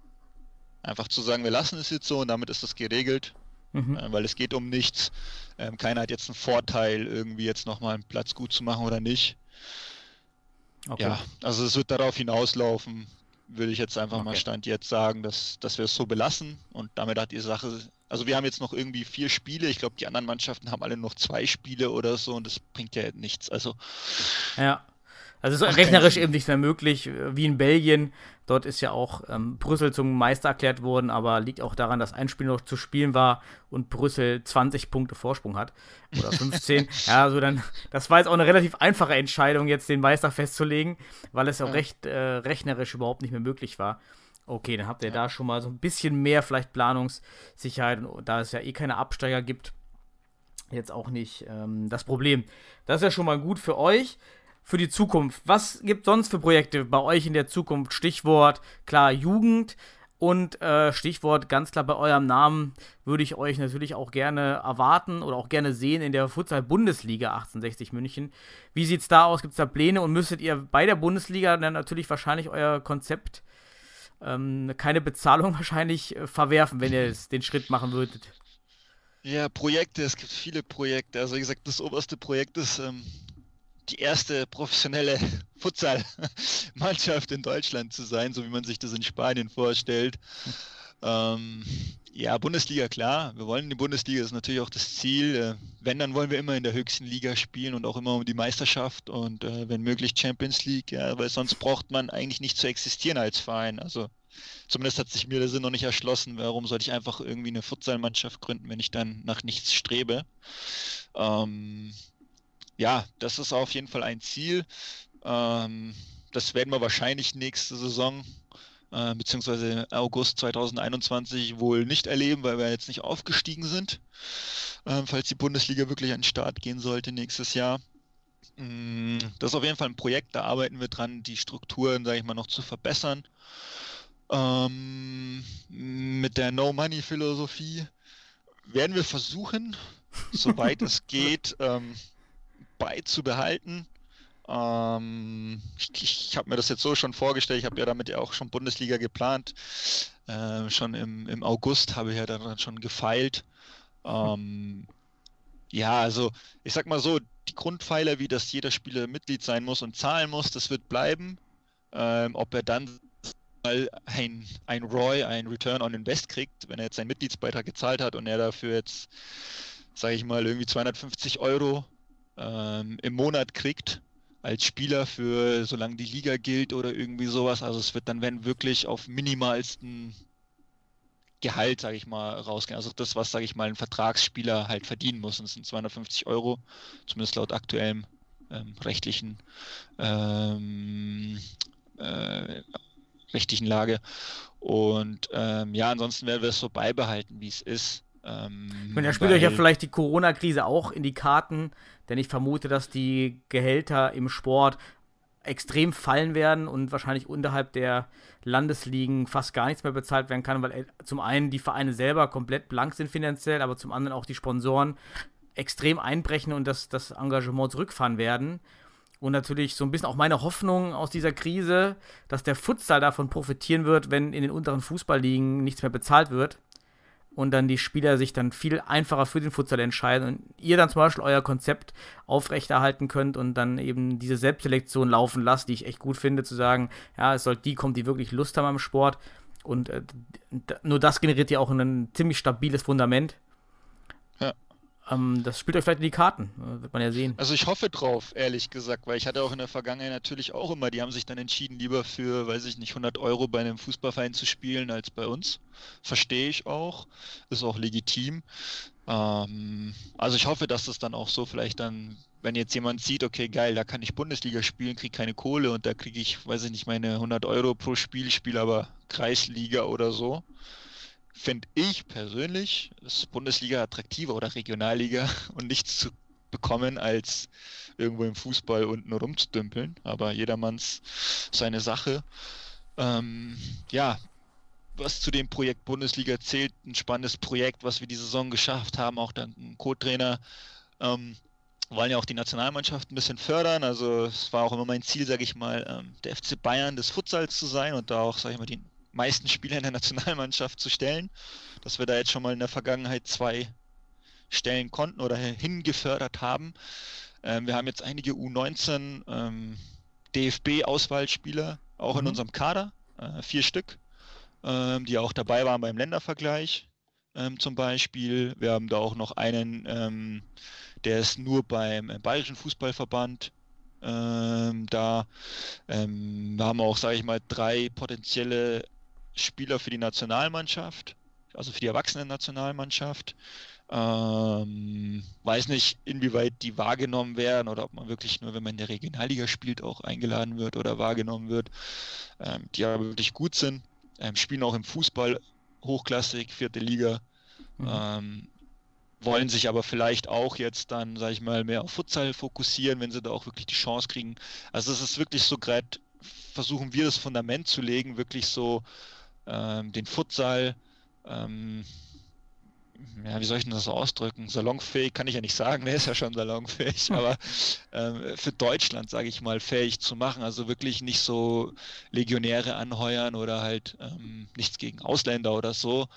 Einfach zu sagen, wir lassen es jetzt so und damit ist das geregelt, mhm. äh, weil es geht um nichts. Ähm, keiner hat jetzt einen Vorteil, irgendwie jetzt nochmal einen Platz gut zu machen oder nicht. Okay. Ja, also es wird darauf hinauslaufen, würde ich jetzt einfach okay. mal Stand jetzt sagen, dass, dass wir es so belassen und damit hat die Sache, also wir haben jetzt noch irgendwie vier Spiele, ich glaube die anderen Mannschaften haben alle noch zwei Spiele oder so und das bringt ja nichts, also ja. Also es ist rechnerisch eben nicht mehr möglich, wie in Belgien. Dort ist ja auch ähm, Brüssel zum Meister erklärt worden, aber liegt auch daran, dass ein Spiel noch zu spielen war und Brüssel 20 Punkte Vorsprung hat. Oder 15. ja, also dann, das war jetzt auch eine relativ einfache Entscheidung, jetzt den Meister festzulegen, weil es auch ja. recht äh, rechnerisch überhaupt nicht mehr möglich war. Okay, dann habt ihr ja. da schon mal so ein bisschen mehr vielleicht Planungssicherheit, da es ja eh keine Absteiger gibt, jetzt auch nicht ähm, das Problem. Das ist ja schon mal gut für euch für die Zukunft? Was gibt sonst für Projekte bei euch in der Zukunft? Stichwort klar Jugend und äh, Stichwort ganz klar bei eurem Namen würde ich euch natürlich auch gerne erwarten oder auch gerne sehen in der Futsal-Bundesliga 1860 München. Wie sieht es da aus? Gibt es da Pläne und müsstet ihr bei der Bundesliga dann natürlich wahrscheinlich euer Konzept, ähm, keine Bezahlung wahrscheinlich äh, verwerfen, wenn ihr den Schritt machen würdet? Ja, Projekte, es gibt viele Projekte. Also wie gesagt, das oberste Projekt ist ähm, die erste professionelle Futsal-Mannschaft in Deutschland zu sein, so wie man sich das in Spanien vorstellt. Ähm, ja, Bundesliga, klar. Wir wollen die Bundesliga, das ist natürlich auch das Ziel. Äh, wenn, dann wollen wir immer in der höchsten Liga spielen und auch immer um die Meisterschaft und äh, wenn möglich Champions League, ja, weil sonst braucht man eigentlich nicht zu existieren als Verein. Also zumindest hat sich mir der Sinn noch nicht erschlossen. Warum sollte ich einfach irgendwie eine Futsalmannschaft gründen, wenn ich dann nach nichts strebe? Ähm, ja, das ist auf jeden Fall ein Ziel. Ähm, das werden wir wahrscheinlich nächste Saison äh, beziehungsweise August 2021 wohl nicht erleben, weil wir jetzt nicht aufgestiegen sind. Äh, falls die Bundesliga wirklich an den Start gehen sollte nächstes Jahr. Mm, das ist auf jeden Fall ein Projekt, da arbeiten wir dran, die Strukturen, sage ich mal, noch zu verbessern. Ähm, mit der No-Money-Philosophie werden wir versuchen, soweit es geht, ähm, beizubehalten. Ähm, ich, ich habe mir das jetzt so schon vorgestellt, ich habe ja damit ja auch schon Bundesliga geplant. Äh, schon im, im August habe ich ja dann schon gefeilt. Ähm, ja, also ich sag mal so, die Grundpfeiler, wie dass jeder Spieler Mitglied sein muss und zahlen muss, das wird bleiben. Ähm, ob er dann mal ein, ein ROI, ein Return on Invest kriegt, wenn er jetzt seinen Mitgliedsbeitrag gezahlt hat und er dafür jetzt, sage ich mal, irgendwie 250 Euro ähm, im Monat kriegt, als Spieler für solange die Liga gilt oder irgendwie sowas. Also es wird dann, wenn wirklich auf minimalsten Gehalt, sage ich mal, rausgehen. Also das, was, sage ich mal, ein Vertragsspieler halt verdienen muss. Und das sind 250 Euro, zumindest laut aktuellem ähm, rechtlichen ähm, äh, rechtlichen Lage. Und ähm, ja, ansonsten werden wir es so beibehalten, wie es ist. Ähm, ich meine, da spielt euch ja vielleicht die Corona-Krise auch in die Karten, denn ich vermute, dass die Gehälter im Sport extrem fallen werden und wahrscheinlich unterhalb der Landesligen fast gar nichts mehr bezahlt werden kann, weil äh, zum einen die Vereine selber komplett blank sind finanziell, aber zum anderen auch die Sponsoren extrem einbrechen und das, das Engagement zurückfahren werden. Und natürlich so ein bisschen auch meine Hoffnung aus dieser Krise, dass der Futsal davon profitieren wird, wenn in den unteren Fußballligen nichts mehr bezahlt wird und dann die Spieler sich dann viel einfacher für den Futsal entscheiden und ihr dann zum Beispiel euer Konzept aufrechterhalten könnt und dann eben diese Selbstselektion laufen lasst, die ich echt gut finde, zu sagen, ja, es soll die kommen, die wirklich Lust haben am Sport und äh, nur das generiert ja auch ein ziemlich stabiles Fundament. Ja. Ähm, das spielt euch vielleicht in die Karten, äh, wird man ja sehen. Also ich hoffe drauf, ehrlich gesagt, weil ich hatte auch in der Vergangenheit natürlich auch immer, die haben sich dann entschieden, lieber für, weiß ich nicht, 100 Euro bei einem Fußballverein zu spielen als bei uns. Verstehe ich auch, ist auch legitim. Ähm, also ich hoffe, dass das dann auch so vielleicht dann, wenn jetzt jemand sieht, okay, geil, da kann ich Bundesliga spielen, kriege keine Kohle und da kriege ich, weiß ich nicht, meine 100 Euro pro Spiel, spiele aber Kreisliga oder so finde ich persönlich, ist Bundesliga attraktiver oder Regionalliga und nichts zu bekommen, als irgendwo im Fußball unten rumzudümpeln. Aber jedermanns seine Sache. Ähm, ja, was zu dem Projekt Bundesliga zählt, ein spannendes Projekt, was wir die Saison geschafft haben, auch dann ein Co-Trainer. Ähm, wollen ja auch die Nationalmannschaft ein bisschen fördern. Also es war auch immer mein Ziel, sage ich mal, ähm, der FC Bayern des Futsals zu sein und da auch, sage ich mal, die meisten Spieler in der Nationalmannschaft zu stellen. Dass wir da jetzt schon mal in der Vergangenheit zwei stellen konnten oder hingefördert haben. Ähm, wir haben jetzt einige U19 ähm, DFB-Auswahlspieler auch mhm. in unserem Kader, äh, vier Stück, ähm, die auch dabei waren beim Ländervergleich ähm, zum Beispiel. Wir haben da auch noch einen, ähm, der ist nur beim äh, Bayerischen Fußballverband ähm, da ähm, haben wir auch, sage ich mal, drei potenzielle Spieler für die Nationalmannschaft, also für die Erwachsenen-Nationalmannschaft. Ähm, weiß nicht, inwieweit die wahrgenommen werden oder ob man wirklich nur, wenn man in der Regionalliga spielt, auch eingeladen wird oder wahrgenommen wird, ähm, die aber wirklich gut sind, ähm, spielen auch im Fußball hochklassig, vierte Liga, mhm. Ähm, wollen sich aber vielleicht auch jetzt dann, sage ich mal, mehr auf Futsal fokussieren, wenn sie da auch wirklich die Chance kriegen. Also es ist wirklich so gerade, versuchen wir das Fundament zu legen, wirklich so ähm, den Futsal ähm, ja, wie soll ich denn das ausdrücken? Salonfähig kann ich ja nicht sagen, der ist ja schon salonfähig, aber ähm, für Deutschland, sage ich mal, fähig zu machen. Also wirklich nicht so Legionäre anheuern oder halt ähm, nichts gegen Ausländer oder so.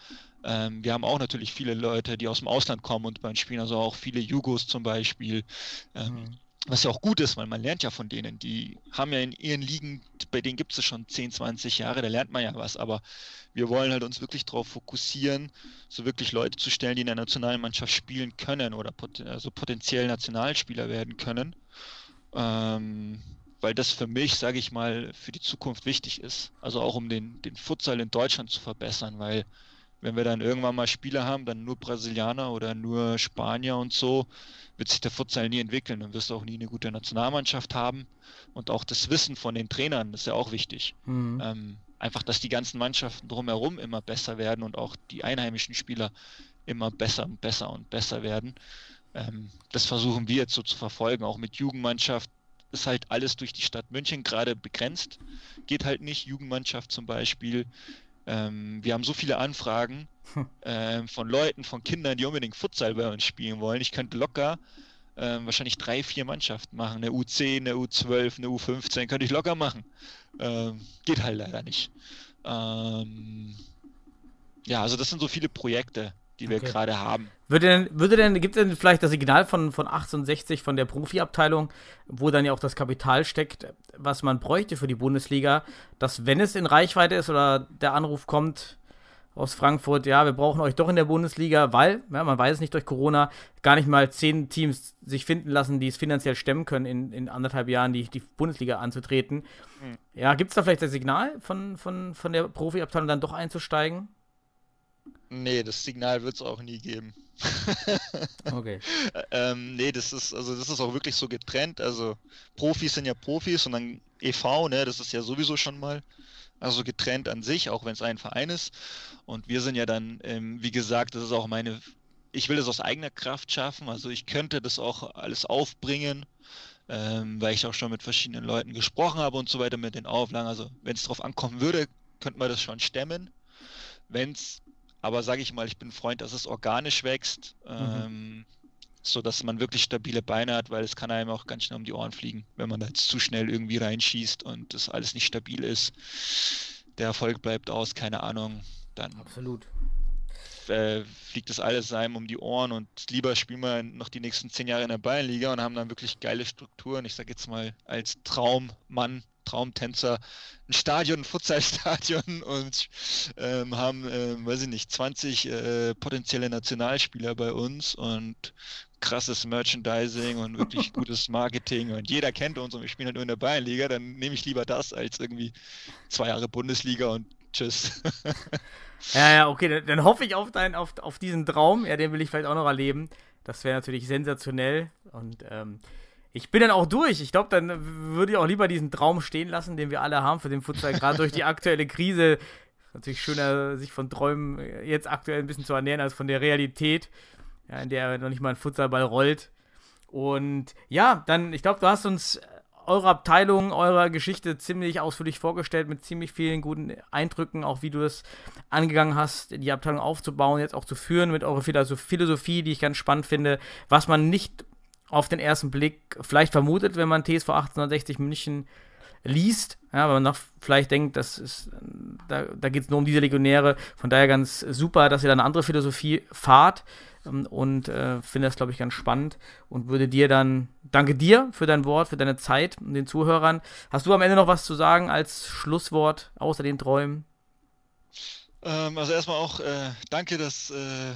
Ähm, wir haben auch natürlich viele Leute, die aus dem Ausland kommen und beim Spielen, also auch viele Jugos zum Beispiel. Mhm was ja auch gut ist, weil man lernt ja von denen. Die haben ja in ihren Ligen, bei denen gibt es schon 10, 20 Jahre, da lernt man ja was. Aber wir wollen halt uns wirklich darauf fokussieren, so wirklich Leute zu stellen, die in der Nationalmannschaft spielen können oder pot also potenziell Nationalspieler werden können. Ähm, weil das für mich, sage ich mal, für die Zukunft wichtig ist. Also auch um den, den Futsal in Deutschland zu verbessern, weil wenn wir dann irgendwann mal Spieler haben, dann nur Brasilianer oder nur Spanier und so, wird sich der Futsal nie entwickeln. Dann wirst du auch nie eine gute Nationalmannschaft haben. Und auch das Wissen von den Trainern ist ja auch wichtig. Mhm. Ähm, einfach, dass die ganzen Mannschaften drumherum immer besser werden und auch die einheimischen Spieler immer besser und besser und besser werden. Ähm, das versuchen wir jetzt so zu verfolgen, auch mit Jugendmannschaft. Ist halt alles durch die Stadt München gerade begrenzt. Geht halt nicht. Jugendmannschaft zum Beispiel ähm, wir haben so viele Anfragen hm. ähm, von Leuten, von Kindern, die unbedingt Futsal bei uns spielen wollen. Ich könnte locker ähm, wahrscheinlich drei, vier Mannschaften machen. Eine U10, eine U12, eine U15 könnte ich locker machen. Ähm, geht halt leider nicht. Ähm, ja, also das sind so viele Projekte, die wir okay. gerade haben. Würde denn, würde denn, gibt es denn vielleicht das Signal von, von 1860 von der Profiabteilung, wo dann ja auch das Kapital steckt, was man bräuchte für die Bundesliga, dass wenn es in Reichweite ist oder der Anruf kommt aus Frankfurt, ja, wir brauchen euch doch in der Bundesliga, weil, ja, man weiß es nicht durch Corona, gar nicht mal zehn Teams sich finden lassen, die es finanziell stemmen können, in, in anderthalb Jahren die, die Bundesliga anzutreten. Mhm. Ja, gibt es da vielleicht das Signal von, von, von der Profiabteilung dann doch einzusteigen? Nee, das Signal wird es auch nie geben. okay. ähm, nee, das ist, also das ist auch wirklich so getrennt. Also Profis sind ja Profis und dann EV, ne, das ist ja sowieso schon mal also getrennt an sich, auch wenn es ein Verein ist. Und wir sind ja dann, ähm, wie gesagt, das ist auch meine, ich will das aus eigener Kraft schaffen. Also ich könnte das auch alles aufbringen, ähm, weil ich auch schon mit verschiedenen Leuten gesprochen habe und so weiter mit den Auflagen. Also wenn es darauf ankommen würde, könnte man das schon stemmen. Wenn es aber sage ich mal, ich bin Freund, dass es organisch wächst, mhm. ähm, so dass man wirklich stabile Beine hat, weil es kann einem auch ganz schnell um die Ohren fliegen, wenn man da jetzt zu schnell irgendwie reinschießt und das alles nicht stabil ist. Der Erfolg bleibt aus, keine Ahnung, dann. Absolut. Äh, fliegt das alles einem um die Ohren und lieber spielen wir noch die nächsten zehn Jahre in der Bayernliga und haben dann wirklich geile Strukturen. Ich sage jetzt mal als Traummann Traumtänzer ein Stadion, ein Futsalstadion und ähm, haben, äh, weiß ich nicht, 20 äh, potenzielle Nationalspieler bei uns und krasses Merchandising und wirklich gutes Marketing und jeder kennt uns und wir spielen halt nur in der Bayernliga, dann nehme ich lieber das als irgendwie zwei Jahre Bundesliga und tschüss. ja, ja, okay, dann, hoffe ich auf, dein, auf, auf diesen Traum, ja, den will ich vielleicht auch noch erleben. Das wäre natürlich sensationell und ähm, ich bin dann auch durch. Ich glaube, dann würde ich auch lieber diesen Traum stehen lassen, den wir alle haben für den Futsal, gerade durch die aktuelle Krise. Natürlich schöner, sich von Träumen jetzt aktuell ein bisschen zu ernähren, als von der Realität, ja, in der noch nicht mal ein Futsalball rollt. Und ja, dann, ich glaube, du hast uns eure Abteilung, eure Geschichte ziemlich ausführlich vorgestellt, mit ziemlich vielen guten Eindrücken, auch wie du es angegangen hast, die Abteilung aufzubauen, jetzt auch zu führen, mit eurer Philosophie, die ich ganz spannend finde, was man nicht auf den ersten Blick vielleicht vermutet, wenn man TSV 1860 München liest, ja, weil man noch vielleicht denkt, das ist, da, da geht es nur um diese Legionäre. Von daher ganz super, dass ihr da eine andere Philosophie fahrt ähm, und äh, finde das, glaube ich, ganz spannend und würde dir dann, danke dir für dein Wort, für deine Zeit und den Zuhörern. Hast du am Ende noch was zu sagen als Schlusswort außer den Träumen? Ähm, also erstmal auch äh, danke, dass äh,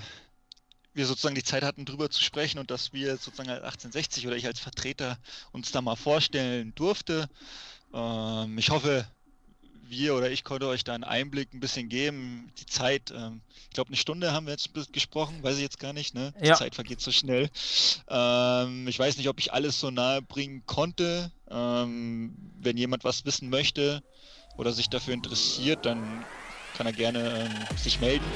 wir sozusagen die Zeit hatten, drüber zu sprechen und dass wir sozusagen als 1860 oder ich als Vertreter uns da mal vorstellen durfte. Ähm, ich hoffe, wir oder ich konnte euch da einen Einblick ein bisschen geben. Die Zeit, ähm, ich glaube, eine Stunde haben wir jetzt gesprochen, weiß ich jetzt gar nicht, ne? Die ja. Zeit vergeht so schnell. Ähm, ich weiß nicht, ob ich alles so nahe bringen konnte. Ähm, wenn jemand was wissen möchte oder sich dafür interessiert, dann kann er gerne ähm, sich melden.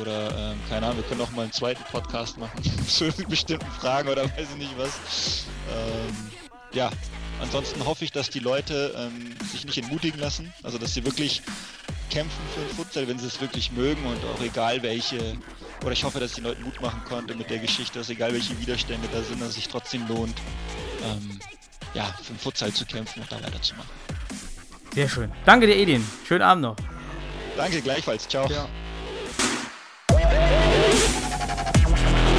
Oder, ähm, keine Ahnung, wir können auch mal einen zweiten Podcast machen zu bestimmten Fragen oder weiß ich nicht was. Ähm, ja, ansonsten hoffe ich, dass die Leute ähm, sich nicht entmutigen lassen. Also, dass sie wirklich kämpfen für den Futsal, wenn sie es wirklich mögen und auch egal welche oder ich hoffe, dass ich den Leuten Mut machen konnte mit der Geschichte, dass egal welche Widerstände da sind, dass es sich trotzdem lohnt, ähm, ja, für den Futsal zu kämpfen und da weiterzumachen. Sehr schön. Danke dir, Edin. Schönen Abend noch. Danke, gleichfalls. Ciao. Ja.